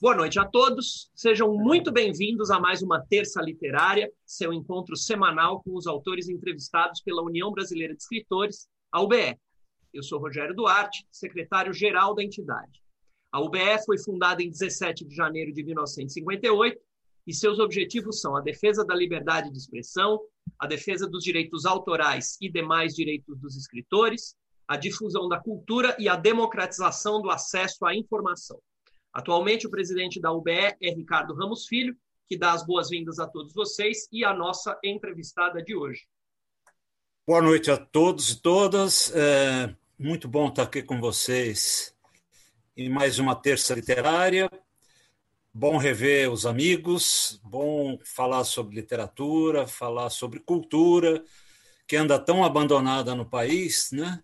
Boa noite a todos. Sejam muito bem-vindos a mais uma Terça Literária, seu encontro semanal com os autores entrevistados pela União Brasileira de Escritores, a UBE. Eu sou Rogério Duarte, secretário-geral da entidade. A UBE foi fundada em 17 de janeiro de 1958 e seus objetivos são a defesa da liberdade de expressão, a defesa dos direitos autorais e demais direitos dos escritores, a difusão da cultura e a democratização do acesso à informação. Atualmente, o presidente da UBE é Ricardo Ramos Filho, que dá as boas-vindas a todos vocês e a nossa entrevistada de hoje. Boa noite a todos e todas. É muito bom estar aqui com vocês em mais uma terça literária. Bom rever os amigos, bom falar sobre literatura, falar sobre cultura, que anda tão abandonada no país, né?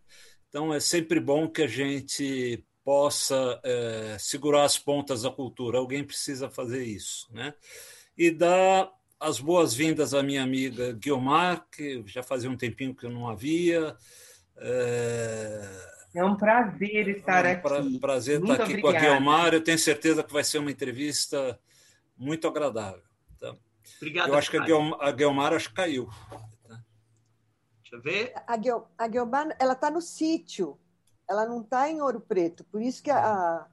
Então é sempre bom que a gente possa é, segurar as pontas da cultura. Alguém precisa fazer isso, né? E dar as boas-vindas à minha amiga Guiomar, que já fazia um tempinho que eu não havia. É, é um prazer estar é um pra, aqui. Prazer muito estar aqui obrigada. com a Guiomar. Eu tenho certeza que vai ser uma entrevista muito agradável. Tá? Obrigado. Eu acho que a Guiomar, a Guiomar acho que caiu. Tá? Deixa eu ver. A, Guiomar, a Guiomar ela está no sítio ela não está em Ouro Preto, por isso que a,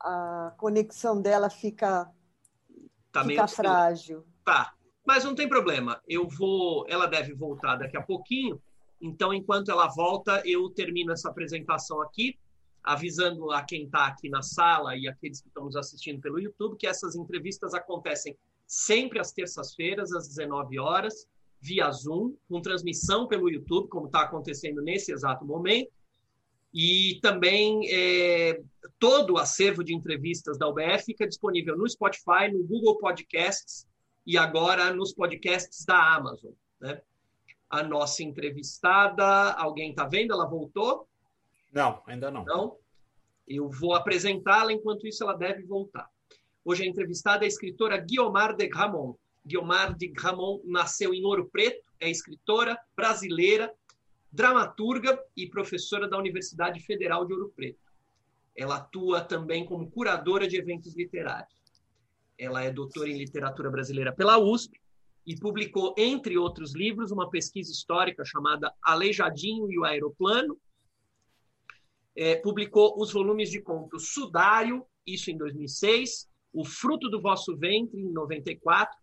a conexão dela fica, tá fica frágil. Tá, mas não tem problema. Eu vou, ela deve voltar daqui a pouquinho. Então, enquanto ela volta, eu termino essa apresentação aqui, avisando a quem está aqui na sala e aqueles que estão nos assistindo pelo YouTube que essas entrevistas acontecem sempre às terças-feiras, às 19 horas, via Zoom, com transmissão pelo YouTube, como está acontecendo nesse exato momento. E também é, todo o acervo de entrevistas da UBF fica disponível no Spotify, no Google Podcasts e agora nos podcasts da Amazon. Né? A nossa entrevistada, alguém está vendo? Ela voltou? Não, ainda não. Não? Eu vou apresentá-la, enquanto isso ela deve voltar. Hoje a entrevistada é a escritora Guiomar de Gramont. Guiomar de Gramont nasceu em Ouro Preto, é escritora brasileira, dramaturga e professora da Universidade Federal de Ouro Preto. Ela atua também como curadora de eventos literários. Ela é doutora em literatura brasileira pela USP e publicou, entre outros livros, uma pesquisa histórica chamada Aleijadinho e o Aeroplano. É, publicou os volumes de contos Sudário, isso em 2006, O Fruto do Vosso Ventre, em 94,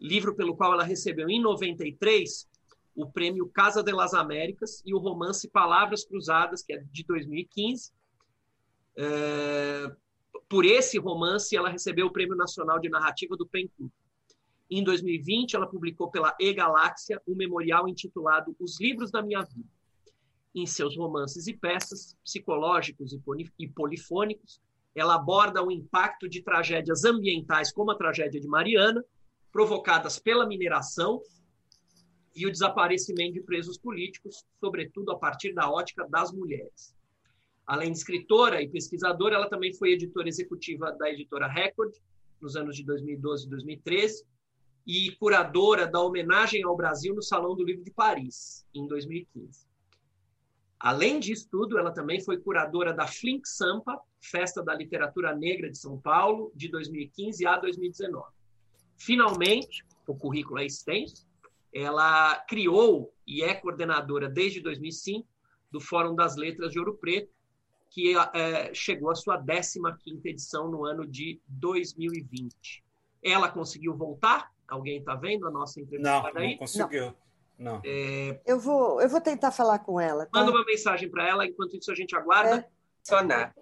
livro pelo qual ela recebeu, em 93, o prêmio Casa de las Américas e o romance Palavras Cruzadas, que é de 2015. É, por esse romance, ela recebeu o Prêmio Nacional de Narrativa do PENCU. Em 2020, ela publicou pela E-Galáxia um memorial intitulado Os Livros da Minha Vida. Em seus romances e peças, psicológicos e polifônicos, ela aborda o impacto de tragédias ambientais, como a tragédia de Mariana, provocadas pela mineração e o desaparecimento de presos políticos, sobretudo a partir da ótica das mulheres. Além de escritora e pesquisadora, ela também foi editora executiva da editora Record nos anos de 2012 e 2013 e curadora da homenagem ao Brasil no Salão do Livro de Paris em 2015. Além disso tudo, ela também foi curadora da Flink Sampa, Festa da Literatura Negra de São Paulo, de 2015 a 2019. Finalmente, o currículo é extenso, ela criou e é coordenadora desde 2005 do Fórum das Letras de Ouro Preto, que é, chegou à sua 15ª edição no ano de 2020. Ela conseguiu voltar? Alguém está vendo a nossa entrevista não, aí? Não, conseguiu. Não. É... Eu, vou, eu vou tentar falar com ela. Tá? Manda uma mensagem para ela, enquanto isso a gente aguarda. É. Funcionar,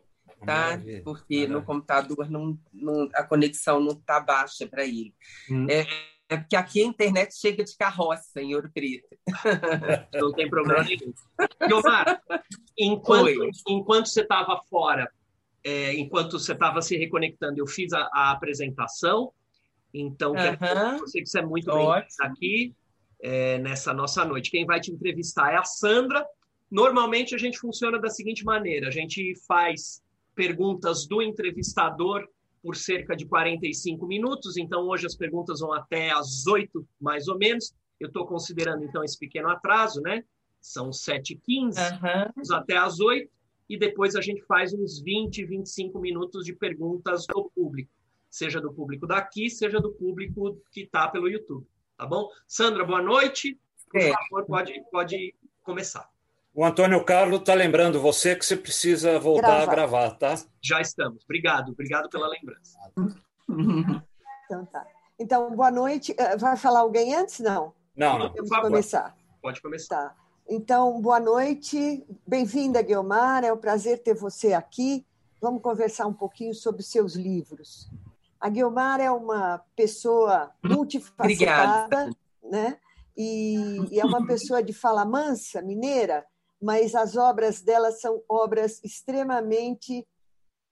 tá? Porque no computador não, não, a conexão não está baixa para ele. Hum. É, é porque aqui a internet chega de carroça em Ouro Preto. Não tem problema nenhum. Gilmar, enquanto, enquanto você estava fora, é, enquanto você estava se reconectando, eu fiz a, a apresentação. Então, uhum. quero você que você é muito bem aqui é, nessa nossa noite. Quem vai te entrevistar é a Sandra. Normalmente a gente funciona da seguinte maneira: a gente faz perguntas do entrevistador por cerca de 45 minutos, então hoje as perguntas vão até às 8, mais ou menos. Eu estou considerando, então, esse pequeno atraso, né? São 7h15, uhum. até às 8 e depois a gente faz uns 20, 25 minutos de perguntas do público, seja do público daqui, seja do público que está pelo YouTube, tá bom? Sandra, boa noite. Por é. favor, pode, pode começar. O Antônio Carlos está lembrando você que você precisa voltar gravar. a gravar, tá? Já estamos. Obrigado, obrigado pela lembrança. Então tá. Então, boa noite. Eh, vai falar alguém antes? Não. Não, não. Vamos começar. Pode começar. Tá. Então, boa noite. Bem-vinda, Guilmar. É um prazer ter você aqui. Vamos conversar um pouquinho sobre seus livros. A Guilmar é uma pessoa multifacetada, né? E, e, é uma pessoa de fala mansa, mineira, mas as obras dela são obras extremamente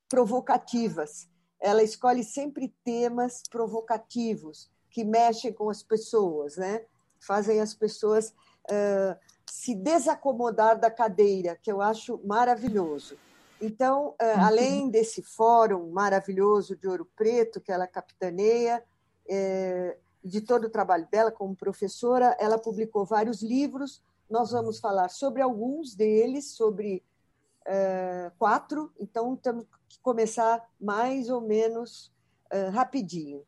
provocativas. Ela escolhe sempre temas provocativos que mexem com as pessoas, né? Fazem as pessoas uh, se desacomodar da cadeira, que eu acho maravilhoso. Então, uh, além desse fórum maravilhoso de Ouro Preto que ela capitaneia, é, de todo o trabalho dela como professora, ela publicou vários livros. Nós vamos falar sobre alguns deles, sobre uh, quatro, então temos que começar mais ou menos uh, rapidinho.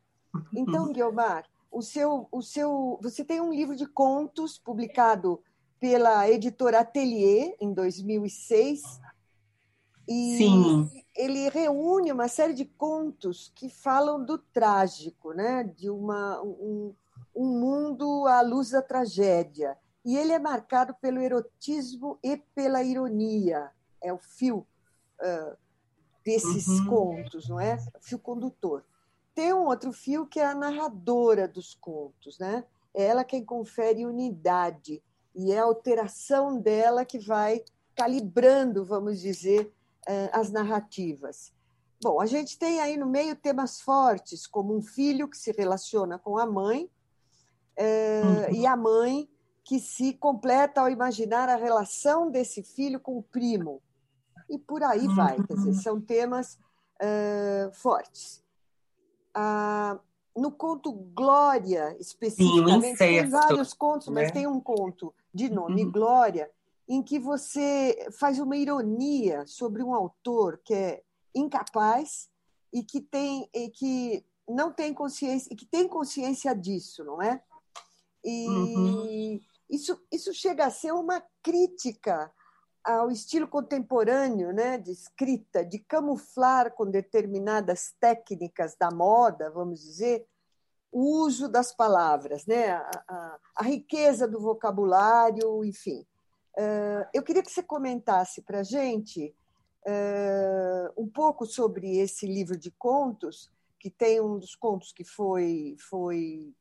Então, Guilmar, o seu, o seu, você tem um livro de contos publicado pela editora Atelier em 2006 e Sim. ele reúne uma série de contos que falam do trágico, né? de uma, um, um mundo à luz da tragédia. E ele é marcado pelo erotismo e pela ironia. É o fio uh, desses uhum. contos, não é? O fio condutor. Tem um outro fio que é a narradora dos contos, né? É ela quem confere unidade e é a alteração dela que vai calibrando, vamos dizer, as narrativas. Bom, a gente tem aí no meio temas fortes, como um filho que se relaciona com a mãe, uh, uhum. e a mãe que se completa ao imaginar a relação desse filho com o primo. E por aí vai, quer dizer, são temas uh, fortes. Ah, no conto Glória, especificamente, Sim, tem vários contos, né? mas tem um conto de nome uhum. Glória, em que você faz uma ironia sobre um autor que é incapaz e que tem e que não tem consciência e que tem consciência disso, não é? E uhum. Isso, isso chega a ser uma crítica ao estilo contemporâneo né, de escrita, de camuflar com determinadas técnicas da moda, vamos dizer, o uso das palavras, né, a, a, a riqueza do vocabulário, enfim. Uh, eu queria que você comentasse para a gente uh, um pouco sobre esse livro de contos, que tem um dos contos que foi, foi,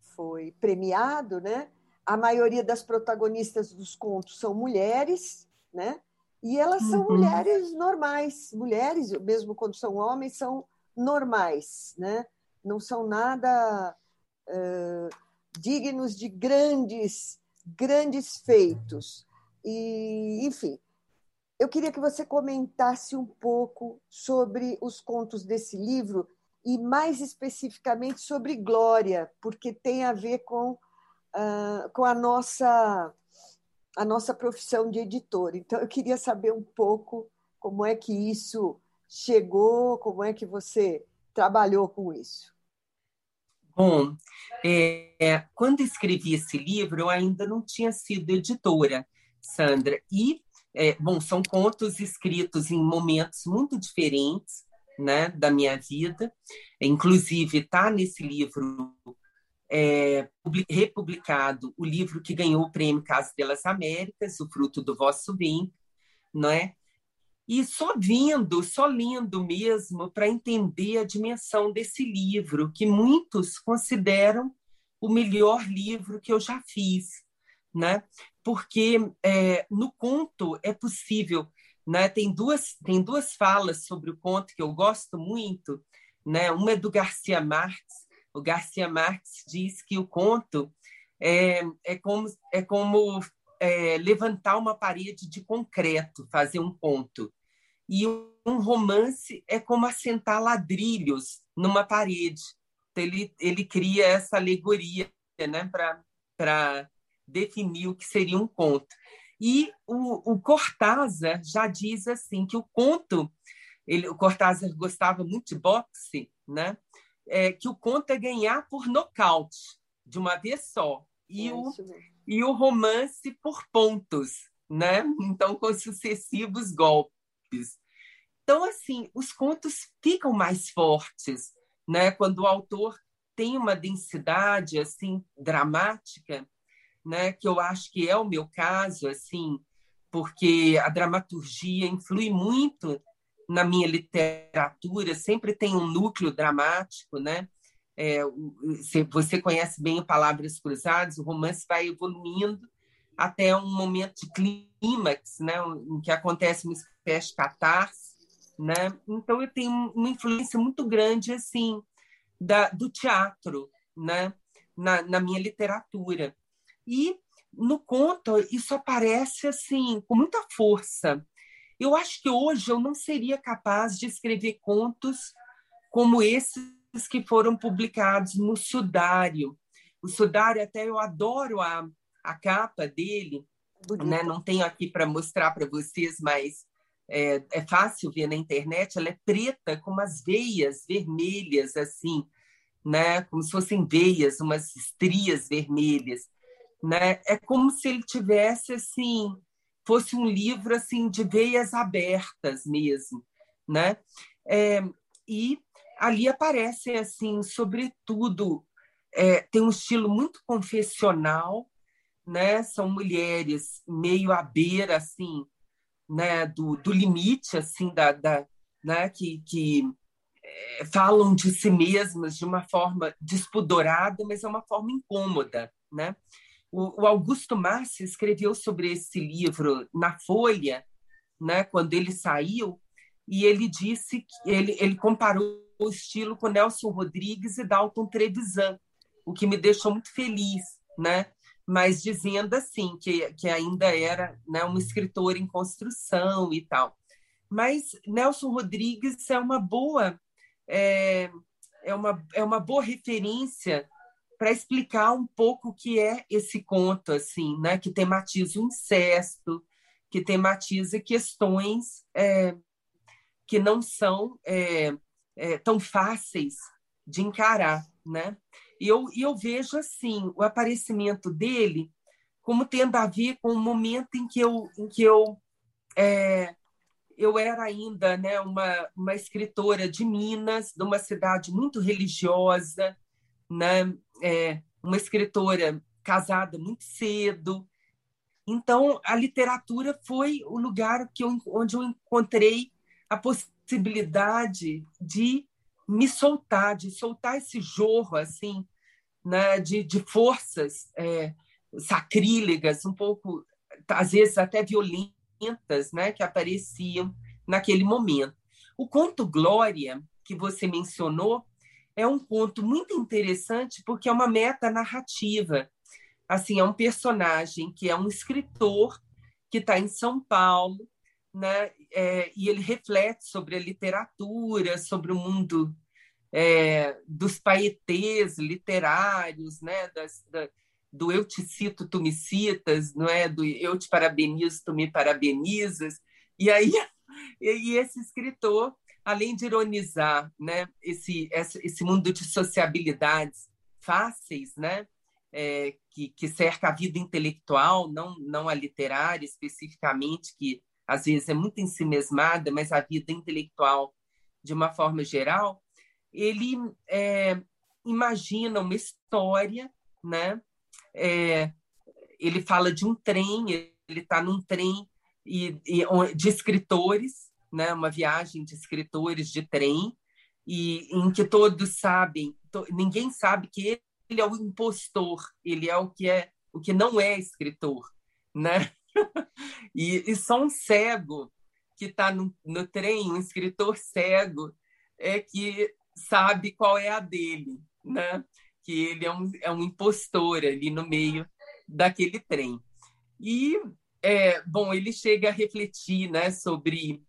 foi premiado, né? A maioria das protagonistas dos contos são mulheres, né? E elas são uhum. mulheres normais, mulheres, mesmo quando são homens, são normais, né? Não são nada uh, dignos de grandes, grandes feitos. E, enfim, eu queria que você comentasse um pouco sobre os contos desse livro e mais especificamente sobre Glória, porque tem a ver com uh, com a nossa, a nossa profissão de editor. Então, eu queria saber um pouco como é que isso chegou, como é que você trabalhou com isso. Bom, é, quando escrevi esse livro, eu ainda não tinha sido editora, Sandra. E, é, bom, são contos escritos em momentos muito diferentes né, da minha vida. Inclusive, está nesse livro é, republicado o livro que ganhou o prêmio Casa delas Américas, O Fruto do Vosso Bem, não é? E só vindo, só lendo mesmo, para entender a dimensão desse livro, que muitos consideram o melhor livro que eu já fiz, né? Porque é, no conto é possível, né? Tem duas tem duas falas sobre o conto que eu gosto muito, né? Uma é do Garcia Marques o Garcia Marques diz que o conto é, é como, é como é, levantar uma parede de concreto, fazer um ponto. E um romance é como assentar ladrilhos numa parede. Então, ele, ele cria essa alegoria né, para definir o que seria um conto. E o, o Cortázar já diz assim que o conto, ele, o Cortázar gostava muito de boxe, né? É, que o conto é ganhar por nocaute, de uma vez só. E, é o, e o romance por pontos, né? Então, com sucessivos golpes. Então, assim, os contos ficam mais fortes, né? Quando o autor tem uma densidade assim dramática, né? Que eu acho que é o meu caso, assim, porque a dramaturgia influi muito na minha literatura. Sempre tem um núcleo dramático, né? É, você conhece bem o Palavras Cruzadas, o romance vai evoluindo até um momento de clímax, né, em que acontece uma espécie de catarse, né? Então eu tenho uma influência muito grande assim da, do teatro, né? Na, na minha literatura e no conto isso aparece assim com muita força. Eu acho que hoje eu não seria capaz de escrever contos como esses que foram publicados no Sudário. O Sudário até eu adoro a, a capa dele, né? Não tenho aqui para mostrar para vocês, mas é, é, fácil ver na internet, ela é preta com umas veias vermelhas, assim, né? como se fossem veias, umas estrias vermelhas. Né? É como se ele tivesse, assim, fosse um livro assim de veias abertas mesmo. Né? É, e ali aparece, assim, sobretudo, é, tem um estilo muito confessional, né? são mulheres meio à beira, assim, né, do, do limite assim da, da né, que, que é, falam de si mesmas de uma forma despudorada, mas é uma forma incômoda, né? O, o Augusto Massi escreveu sobre esse livro na Folha, né, quando ele saiu, e ele disse que ele, ele comparou o estilo com Nelson Rodrigues e Dalton Trevisan, o que me deixou muito feliz, né? mas dizendo assim que, que ainda era né, um escritor em construção e tal. Mas Nelson Rodrigues é uma boa é, é uma, é uma boa referência para explicar um pouco o que é esse conto assim, né, que tematiza o incesto, que tematiza questões é, que não são é, é tão fáceis de encarar, né? E eu, eu vejo assim o aparecimento dele como tendo a ver com o momento em que eu, em que eu, é, eu era ainda né, uma, uma escritora de Minas, de uma cidade muito religiosa, né, é, uma escritora casada muito cedo. Então, a literatura foi o lugar que eu, onde eu encontrei a possibilidade de me soltar, de soltar esse jorro assim, né, de, de forças é, sacrílegas, um pouco, às vezes até violentas, né, que apareciam naquele momento. O conto Glória, que você mencionou, é um conto muito interessante porque é uma meta narrativa. Assim, é um personagem que é um escritor que está em São Paulo, né? É, e ele reflete sobre a literatura, sobre o mundo é, dos paetês literários, né? Das, da, do eu te cito, tu me citas, não é? Do eu te parabenizo, tu me parabenizas. E aí, e esse escritor, além de ironizar, né? Esse esse mundo de sociabilidades fáceis, né? É, que, que cerca a vida intelectual, não não a literária especificamente, que às vezes é muito ensimesmada, mas a vida intelectual de uma forma geral, ele é, imagina uma história, né? É, ele fala de um trem, ele está num trem e, e, de escritores, né? Uma viagem de escritores de trem e em que todos sabem, to, ninguém sabe que ele é o impostor, ele é o que é o que não é escritor, né? e, e só um cego que está no, no trem, um escritor cego, é que sabe qual é a dele, né? Que ele é um, é um impostor ali no meio daquele trem. E, é, bom, ele chega a refletir né, sobre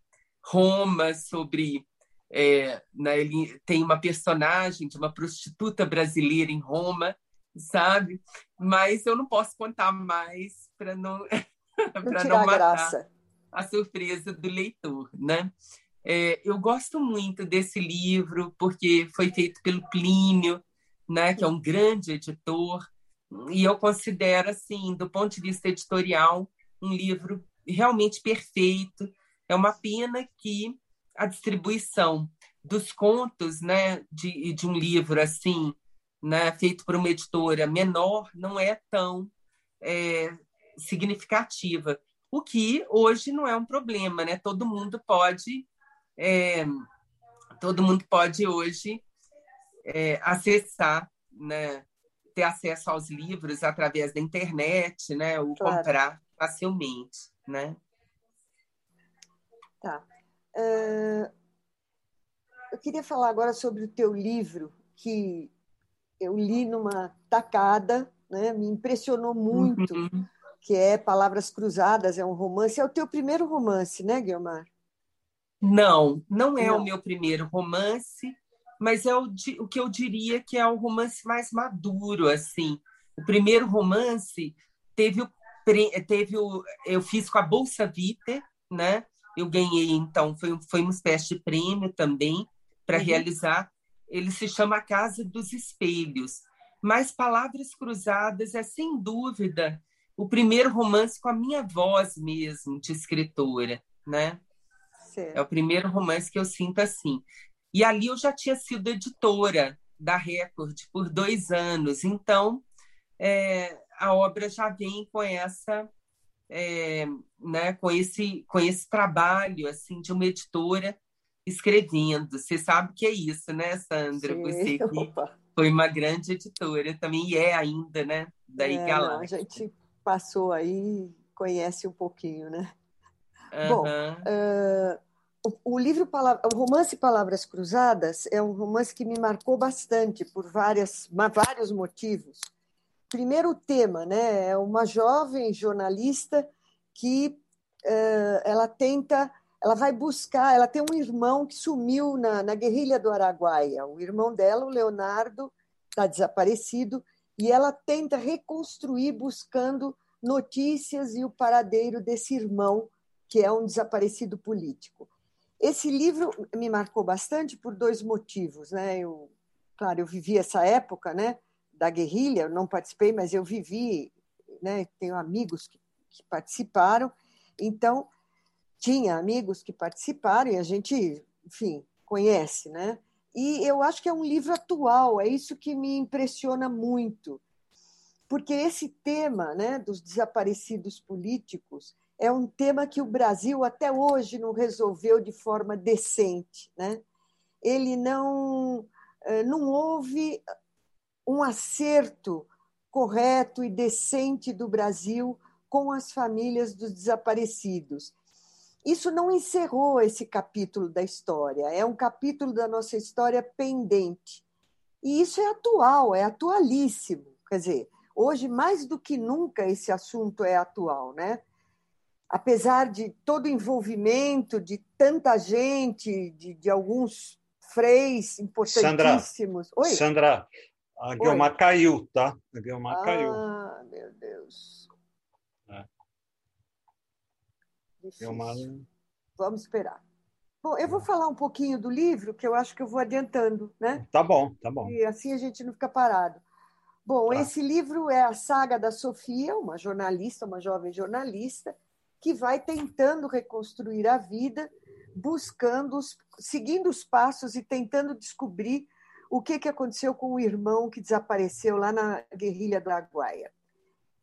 Roma, sobre. É, né, ele tem uma personagem de uma prostituta brasileira em Roma, sabe? Mas eu não posso contar mais para não para não matar graça. a surpresa do leitor, né? É, eu gosto muito desse livro porque foi feito pelo Plínio, né, que é um grande editor, e eu considero assim, do ponto de vista editorial, um livro realmente perfeito. É uma pena que a distribuição dos contos, né, de, de um livro assim, né, feito por uma editora menor, não é tão é, significativa. O que hoje não é um problema, né? Todo mundo pode é, todo mundo pode hoje é, acessar, né, ter acesso aos livros através da internet, né, ou claro. comprar facilmente, né? Tá. Uh, eu queria falar agora sobre o teu livro que eu li numa tacada, né? Me impressionou muito, uhum. que é Palavras Cruzadas, é um romance. É o teu primeiro romance, né, Guilmar? Não, não é não. o meu primeiro romance, mas é o, o que eu diria que é o romance mais maduro, assim. O primeiro romance teve o teve o eu fiz com a Bolsa Vita, né? Eu ganhei então foi foi uma espécie de prêmio também para uhum. realizar. Ele se chama a Casa dos Espelhos. Mas Palavras Cruzadas é sem dúvida o primeiro romance com a minha voz mesmo de escritora, né? É o primeiro romance que eu sinto assim. E ali eu já tinha sido editora da Record por dois anos, então é, a obra já vem com essa, é, né, com esse, com esse trabalho assim de uma editora escrevendo. Você sabe que é isso, né, Sandra? Sim. Você que Opa. foi uma grande editora também e é ainda, né, da é, A gente passou aí, conhece um pouquinho, né? Uhum. Bom, uh, o, o, livro, o romance Palavras Cruzadas é um romance que me marcou bastante por várias, vários motivos. Primeiro, tema, né? É uma jovem jornalista que uh, ela tenta, ela vai buscar, ela tem um irmão que sumiu na, na guerrilha do Araguaia. O irmão dela, o Leonardo, está desaparecido e ela tenta reconstruir buscando notícias e o paradeiro desse irmão que é um desaparecido político. Esse livro me marcou bastante por dois motivos, né? Eu, claro, eu vivi essa época, né, da guerrilha, eu não participei, mas eu vivi, né, tenho amigos que, que participaram, então tinha amigos que participaram e a gente, enfim, conhece, né? E eu acho que é um livro atual, é isso que me impressiona muito, porque esse tema, né, dos desaparecidos políticos, é um tema que o Brasil até hoje não resolveu de forma decente. Né? Ele não, eh, não houve um acerto correto e decente do Brasil com as famílias dos desaparecidos. Isso não encerrou esse capítulo da história, é um capítulo da nossa história pendente. E isso é atual, é atualíssimo. Quer dizer, hoje, mais do que nunca, esse assunto é atual, né? apesar de todo o envolvimento de tanta gente, de, de alguns freis importantíssimos. Sandra, Oi? Sandra a Guilmar Oi. caiu, tá? A Guilmar ah, caiu. Ah, meu Deus. É. Guilmar... Vamos esperar. Bom, eu vou falar um pouquinho do livro, que eu acho que eu vou adiantando, né? Tá bom, tá bom. E assim a gente não fica parado. Bom, tá. esse livro é a saga da Sofia, uma jornalista, uma jovem jornalista, que vai tentando reconstruir a vida, buscando, seguindo os passos e tentando descobrir o que, que aconteceu com o irmão que desapareceu lá na guerrilha do Araguaia.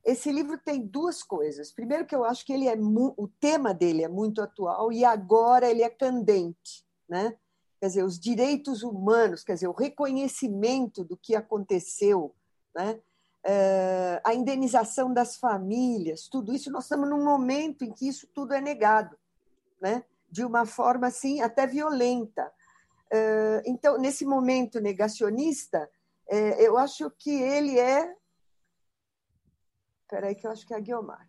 Esse livro tem duas coisas. Primeiro que eu acho que ele é o tema dele é muito atual e agora ele é candente, né? Quer dizer, os direitos humanos, quer dizer, o reconhecimento do que aconteceu, né? Eh, a indenização das famílias, tudo isso, nós estamos num momento em que isso tudo é negado, né? de uma forma assim até violenta. Eh, então, nesse momento negacionista, eh, eu acho que ele é. Espera aí, que eu acho que é a Guiomar.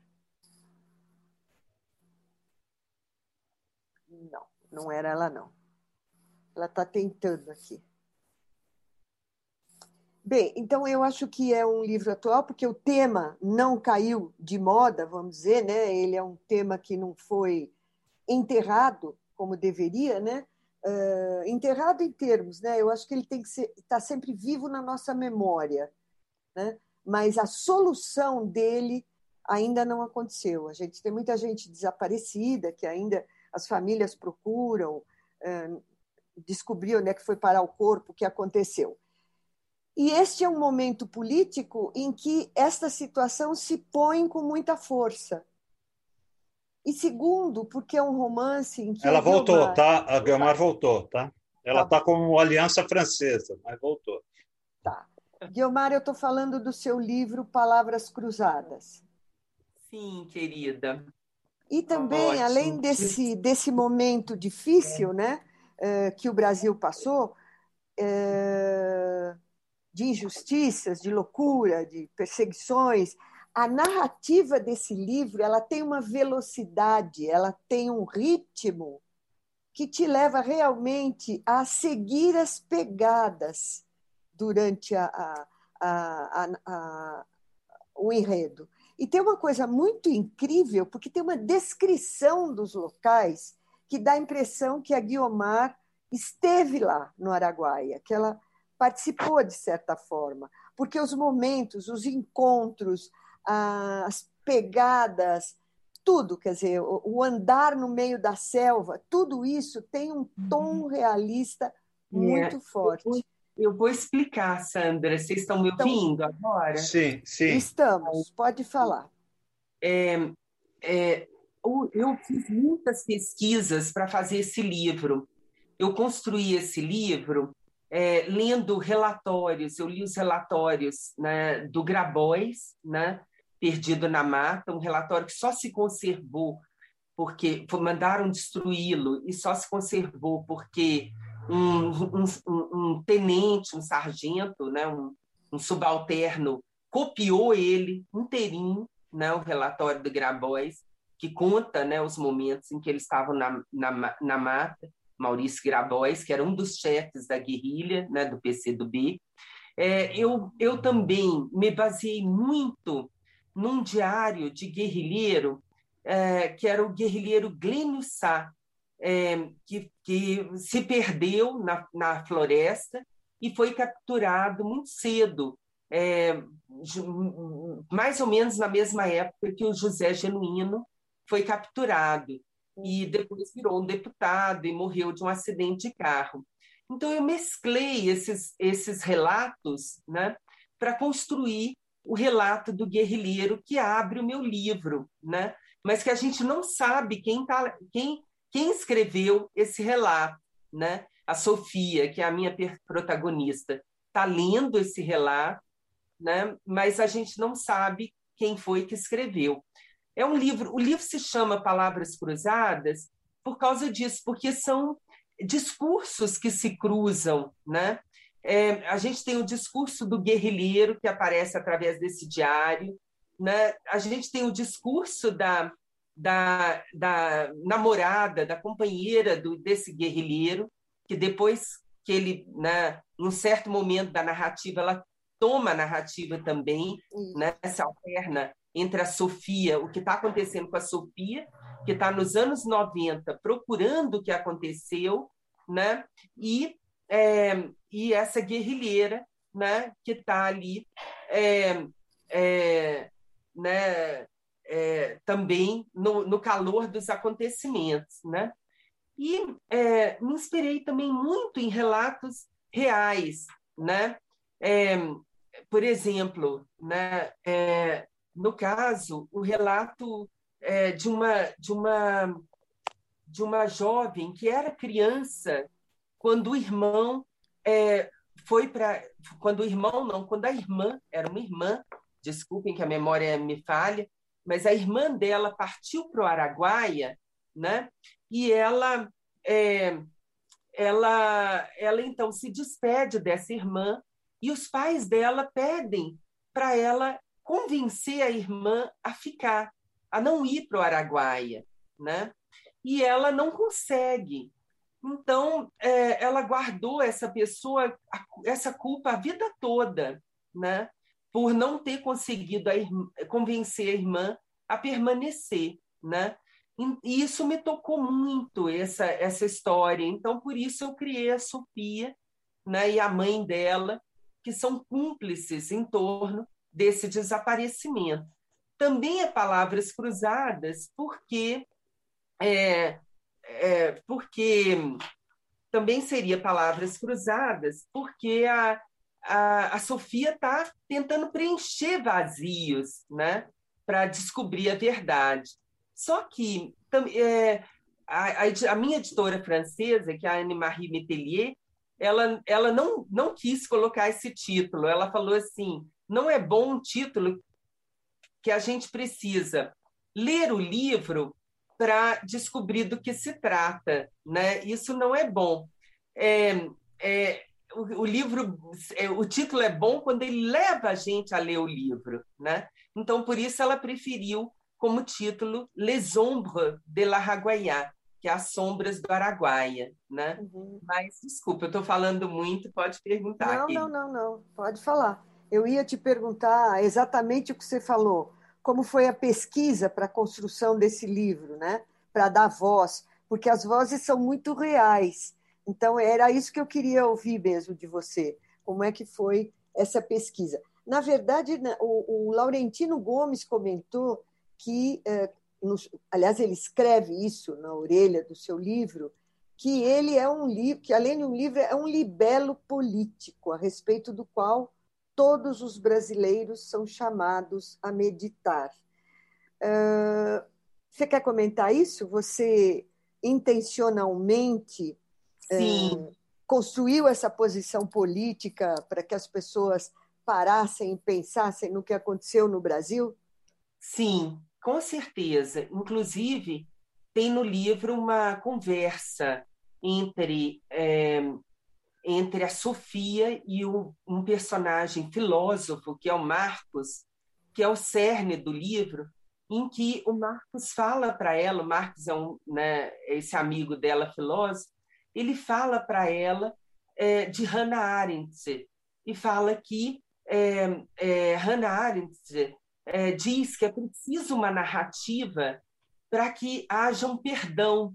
Não, não era ela, não. Ela está tentando aqui. Bem, então eu acho que é um livro atual, porque o tema não caiu de moda, vamos dizer, né? Ele é um tema que não foi enterrado como deveria, né? Uh, enterrado em termos, né? Eu acho que ele tem que estar tá sempre vivo na nossa memória, né? Mas a solução dele ainda não aconteceu. A gente tem muita gente desaparecida que ainda as famílias procuram uh, descobrir onde é que foi parar o corpo, o que aconteceu. E este é um momento político em que esta situação se põe com muita força. E segundo, porque é um romance em que. Ela voltou, Guilmar... tá? A Guilmar voltou, tá? Ela está tá como Aliança Francesa, mas voltou. Tá. Guilmar, eu estou falando do seu livro Palavras Cruzadas. Sim, querida. E também, Ótimo. além desse, desse momento difícil né, eh, que o Brasil passou, eh, de injustiças, de loucura, de perseguições. A narrativa desse livro ela tem uma velocidade, ela tem um ritmo que te leva realmente a seguir as pegadas durante a, a, a, o enredo. E tem uma coisa muito incrível, porque tem uma descrição dos locais que dá a impressão que a Guiomar esteve lá no Araguaia, que ela participou de certa forma, porque os momentos, os encontros, as pegadas, tudo, quer dizer, o andar no meio da selva, tudo isso tem um tom uhum. realista muito é. forte. Eu vou explicar, Sandra. Vocês estão me então, ouvindo agora? Sim, sim. Estamos, pode falar. É, é, eu fiz muitas pesquisas para fazer esse livro. Eu construí esse livro é, lendo relatórios, eu li os relatórios né, do Grabois, né, Perdido na Mata, um relatório que só se conservou porque mandaram destruí-lo e só se conservou porque um, um, um tenente, um sargento, né, um, um, subalterno, copiou ele inteirinho, né, o relatório do Grabois, que conta né, os momentos em que eles estavam na, na, na mata. Maurício Grabois, que era um dos chefes da guerrilha né, do PCdoB. É, eu, eu também me baseei muito num diário de guerrilheiro, é, que era o guerrilheiro Glênio Sá, é, que, que se perdeu na, na floresta e foi capturado muito cedo, é, mais ou menos na mesma época que o José Genuíno foi capturado e depois virou um deputado e morreu de um acidente de carro. Então eu mesclei esses esses relatos, né, para construir o relato do guerrilheiro que abre o meu livro, né? Mas que a gente não sabe quem tá, quem quem escreveu esse relato, né? A Sofia, que é a minha protagonista, está lendo esse relato, né? Mas a gente não sabe quem foi que escreveu. É um livro, o livro se chama Palavras Cruzadas por causa disso, porque são discursos que se cruzam, né? É, a gente tem o discurso do guerrilheiro que aparece através desse diário, né? A gente tem o discurso da, da, da namorada, da companheira do, desse guerrilheiro, que depois que ele, né, em um certo momento da narrativa, ela toma a narrativa também, né, se alterna entre a Sofia, o que está acontecendo com a Sofia, que está nos anos 90 procurando o que aconteceu, né? e, é, e essa guerrilheira né? que está ali é, é, né? É, também no, no, calor dos acontecimentos. Né? E é, me inspirei também muito em relatos reais. Né? É, por exemplo, né, no caso, o relato de, uma, de, uma, de uma jovem que era criança quando o irmão é, foi para. Quando o irmão, não, quando a irmã, era uma irmã, desculpem que a memória me falha, mas a irmã dela partiu para o Araguaia, né? E ela, é, ela, ela então se despede dessa irmã e os pais dela pedem para ela convencer a irmã a ficar, a não ir para o Araguaia, né? E ela não consegue. Então, é, ela guardou essa pessoa, essa culpa a vida toda, né? por não ter conseguido a irmã, convencer a irmã a permanecer. Né? E isso me tocou muito, essa, essa história. Então, por isso, eu criei a Sofia né, e a mãe dela, que são cúmplices em torno desse desaparecimento. Também é palavras cruzadas, porque é, é, porque também seria palavras cruzadas, porque a, a, a Sofia está tentando preencher vazios, né, para descobrir a verdade. Só que é, a, a, minha editora francesa, que é a Anne-Marie Metelier, ela, ela não, não quis colocar esse título. Ela falou assim: não é bom um título que a gente precisa ler o livro para descobrir do que se trata. Né? Isso não é bom. É, é, o, o, livro, é, o título é bom quando ele leva a gente a ler o livro. Né? Então, por isso, ela preferiu como título Les Ombres de l'Araguaia, que é As Sombras do Araguaia, né? Uhum. Mas, desculpa, eu estou falando muito, pode perguntar. Não, aqui. não, não, não, pode falar. Eu ia te perguntar exatamente o que você falou, como foi a pesquisa para a construção desse livro, né? Para dar voz, porque as vozes são muito reais. Então, era isso que eu queria ouvir mesmo de você. Como é que foi essa pesquisa? Na verdade, né, o, o Laurentino Gomes comentou que, é, aliás, ele escreve isso na orelha do seu livro, que ele é um livro, que além de um livro, é um libelo político, a respeito do qual todos os brasileiros são chamados a meditar. Uh, você quer comentar isso? Você intencionalmente uh, construiu essa posição política para que as pessoas parassem e pensassem no que aconteceu no Brasil? Sim, com certeza. Inclusive, tem no livro uma conversa entre, é, entre a Sofia e o, um personagem filósofo, que é o Marcos, que é o cerne do livro, em que o Marcos fala para ela, o Marcos é um, né, esse amigo dela, filósofo, ele fala para ela é, de Hannah Arendt e fala que é, é, Hannah Arendt é, diz que é preciso uma narrativa para que haja um perdão,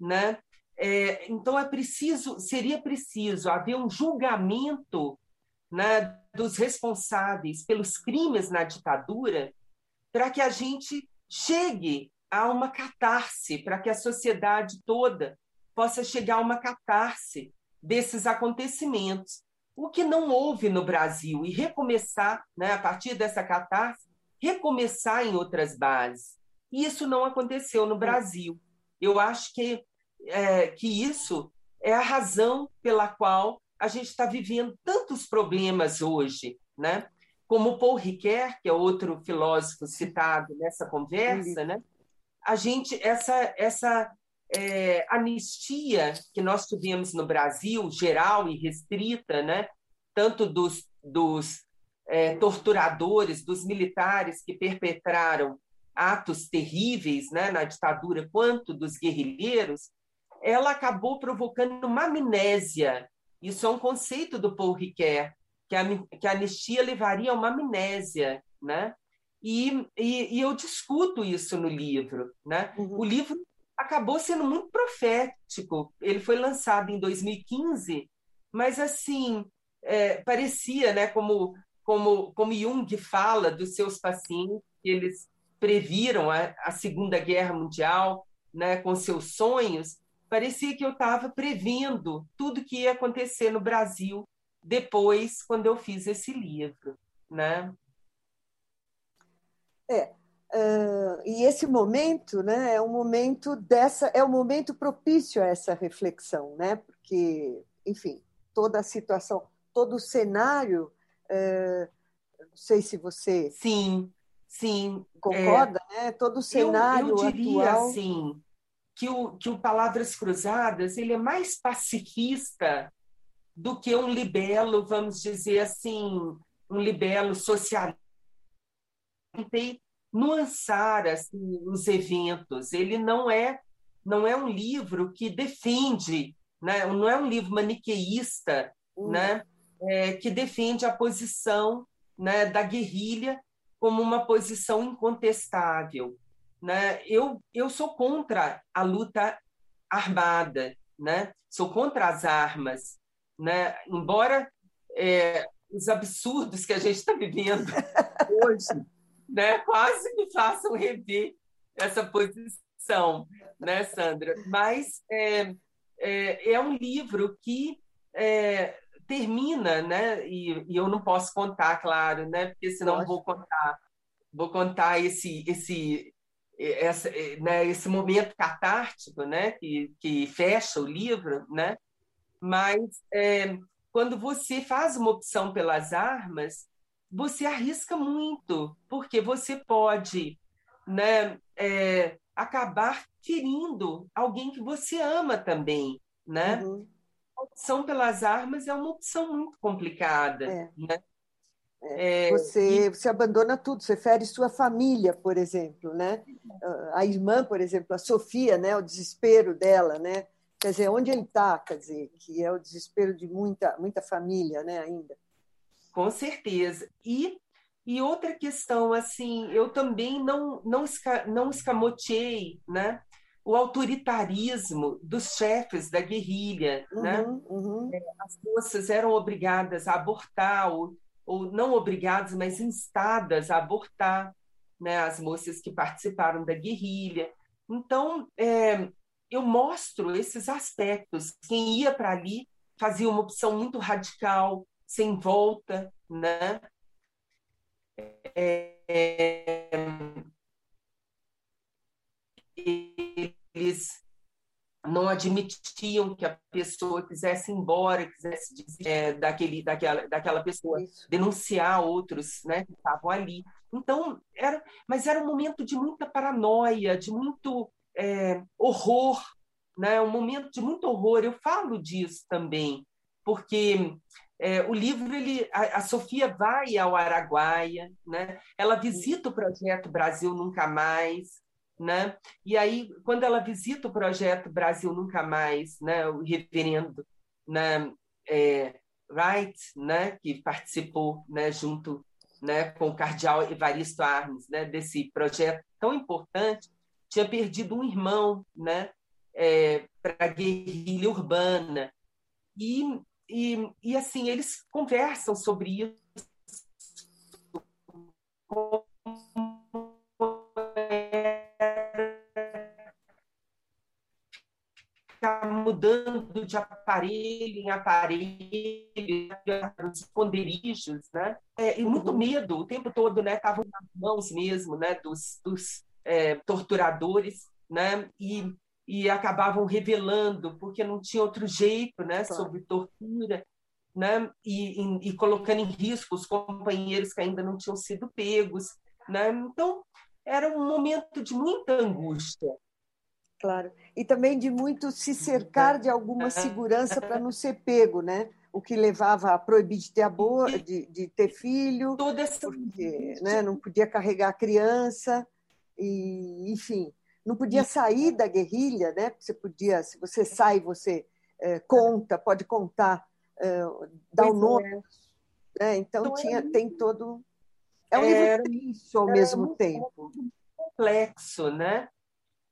né? É, então é preciso, seria preciso haver um julgamento né, dos responsáveis pelos crimes na ditadura para que a gente chegue a uma catarse, para que a sociedade toda possa chegar a uma catarse desses acontecimentos. O que não houve no Brasil e recomeçar, né, a partir dessa catarse, recomeçar em outras bases. E isso não aconteceu no Brasil. Eu acho que, é, que isso é a razão pela qual a gente está vivendo tantos problemas hoje, né? Como Paul Ricoeur, que é outro filósofo citado nessa conversa, né? A gente essa essa é, anistia que nós tivemos no Brasil, geral e restrita, né? Tanto dos, dos é, torturadores, dos militares que perpetraram atos terríveis né, na ditadura, quanto dos guerrilheiros, ela acabou provocando uma amnésia. Isso é um conceito do Paul Ricoeur, que a, que a anistia levaria a uma amnésia, né? E, e, e eu discuto isso no livro, né? Uhum. O livro acabou sendo muito profético. Ele foi lançado em 2015, mas assim é, parecia, né, como como, como Jung fala dos seus pacientes, eles previram a, a Segunda Guerra Mundial né, com seus sonhos, parecia que eu estava prevendo tudo que ia acontecer no Brasil depois, quando eu fiz esse livro. Né? É, uh, e esse momento né, é um momento dessa, é um momento propício a essa reflexão, né? porque, enfim, toda a situação, todo o cenário é, não sei se você. Sim, sim. Concorda, é, né? Todo o cenário eu, eu diria, atual. assim, que o, que o Palavras Cruzadas ele é mais pacifista do que um libelo, vamos dizer assim, um libelo socialista. Tentei nuançar assim, os eventos. Ele não é não é um livro que defende né? não é um livro maniqueísta, uhum. né? É, que defende a posição né, da guerrilha como uma posição incontestável. Né? Eu, eu sou contra a luta armada, né? sou contra as armas. Né? Embora é, os absurdos que a gente está vivendo hoje né, quase me façam rever essa posição, né, Sandra? Mas é, é, é um livro que é, termina, né? E, e, eu não posso contar, claro, né? Porque senão vou contar, vou contar esse esse essa, né, esse momento catártico, né? Que, que fecha o livro, né? Mas é, quando você faz uma opção pelas armas, você arrisca muito, porque você pode, né? É, acabar ferindo alguém que você ama também, né? Uhum a opção pelas armas é uma opção muito complicada. É. Né? É, você, e... você abandona tudo, você fere sua família, por exemplo, né? A irmã, por exemplo, a Sofia, né? O desespero dela, né? Quer dizer, onde ele está, quer dizer, que é o desespero de muita, muita família, né? Ainda. Com certeza. E, e outra questão, assim, eu também não não, esca, não escamoteei, né? o autoritarismo dos chefes da guerrilha. Uhum, né? Uhum. É, as moças eram obrigadas a abortar, ou, ou não obrigadas, mas instadas a abortar, né? as moças que participaram da guerrilha. Então, é, eu mostro esses aspectos. Quem ia para ali fazia uma opção muito radical, sem volta, né? É, é, eles não admitiam que a pessoa quisesse ir embora, quisesse dizer, é, daquele, daquela, daquela pessoa, Isso. denunciar outros né, que estavam ali. Então, era, mas era um momento de muita paranoia, de muito é, horror, né? um momento de muito horror. Eu falo disso também, porque é, o livro, ele, a, a, Sofia vai ao Araguaia, né? ela visita o projeto Brasil Nunca Mais, né? E aí, quando ela visita o projeto Brasil Nunca Mais, né, o reverendo né, é, Wright, né, que participou né, junto né, com o cardeal Evaristo Arnes né, desse projeto tão importante, tinha perdido um irmão né, é, para a guerrilha urbana. E, e, e, assim, eles conversam sobre isso mudando de aparelho em aparelho, os esconderijos, né? É, e muito uhum. medo o tempo todo, né? Estavam nas mãos mesmo, né? Dos, dos é, torturadores, né? E, e acabavam revelando, porque não tinha outro jeito, né? Sobre tortura, né? E, e, e colocando em risco os companheiros que ainda não tinham sido pegos, né? Então, era um momento de muita angústia, Claro. E também de muito se cercar de alguma segurança para não ser pego, né? O que levava a proibir de ter, abo... de, de ter filho, porque né? não podia carregar a criança, e, enfim, não podia sair da guerrilha, né? Você podia, se você sai, você é, conta, pode contar, é, dá o um nome. É. Né? Então, então tinha, tem todo. É um livro triste ao mesmo tempo. Complexo, né?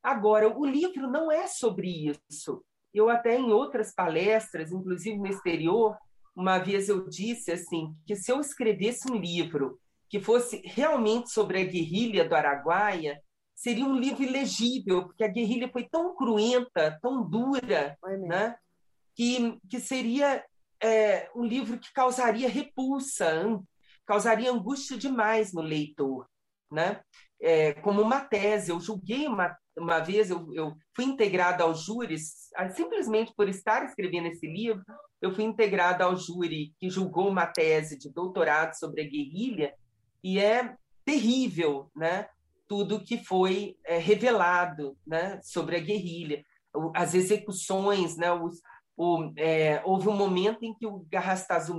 Agora, o livro não é sobre isso. Eu até em outras palestras, inclusive no exterior, uma vez eu disse assim que se eu escrevesse um livro que fosse realmente sobre a guerrilha do Araguaia, seria um livro ilegível, porque a guerrilha foi tão cruenta, tão dura, né? que, que seria é, um livro que causaria repulsa, causaria angústia demais no leitor. Né? É, como uma tese, eu julguei uma, uma vez eu, eu fui integrada ao júri, simplesmente por estar escrevendo esse livro, eu fui integrada ao júri que julgou uma tese de doutorado sobre a guerrilha, e é terrível, né? Tudo que foi é, revelado, né? Sobre a guerrilha, as execuções, né? Os, o, é, houve um momento em que o Garrastazu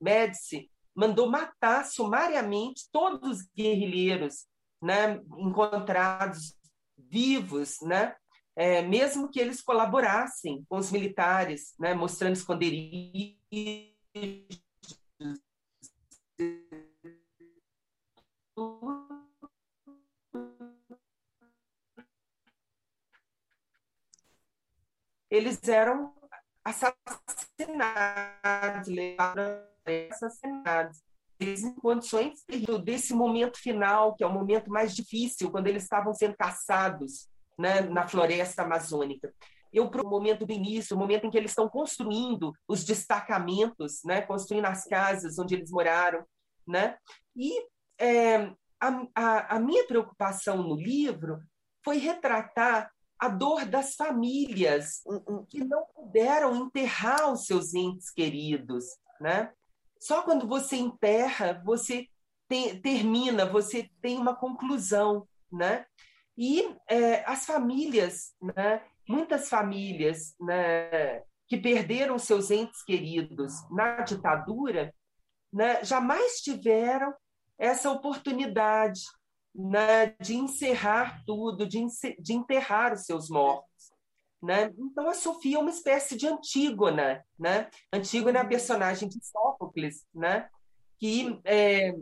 Médici mandou matar sumariamente todos os guerrilheiros, né? Encontrados vivos, né? é, mesmo que eles colaborassem com os militares, né, mostrando esconderijos. Eles eram assassinados, assassinados em condições desse momento final, que é o momento mais difícil, quando eles estavam sendo caçados né, na floresta amazônica. Eu para o momento do início, o momento em que eles estão construindo os destacamentos, né, construindo as casas onde eles moraram, né? E é, a, a, a minha preocupação no livro foi retratar a dor das famílias hum, hum. que não puderam enterrar os seus entes queridos, né? Só quando você enterra, você termina, você tem uma conclusão, né? E é, as famílias, né? Muitas famílias, né? Que perderam seus entes queridos na ditadura, né? Jamais tiveram essa oportunidade, né? De encerrar tudo, de, de enterrar os seus mortos. Né? Então, a Sofia é uma espécie de Antígona. Né? Antígona é a uhum. personagem de Sófocles, né? que é,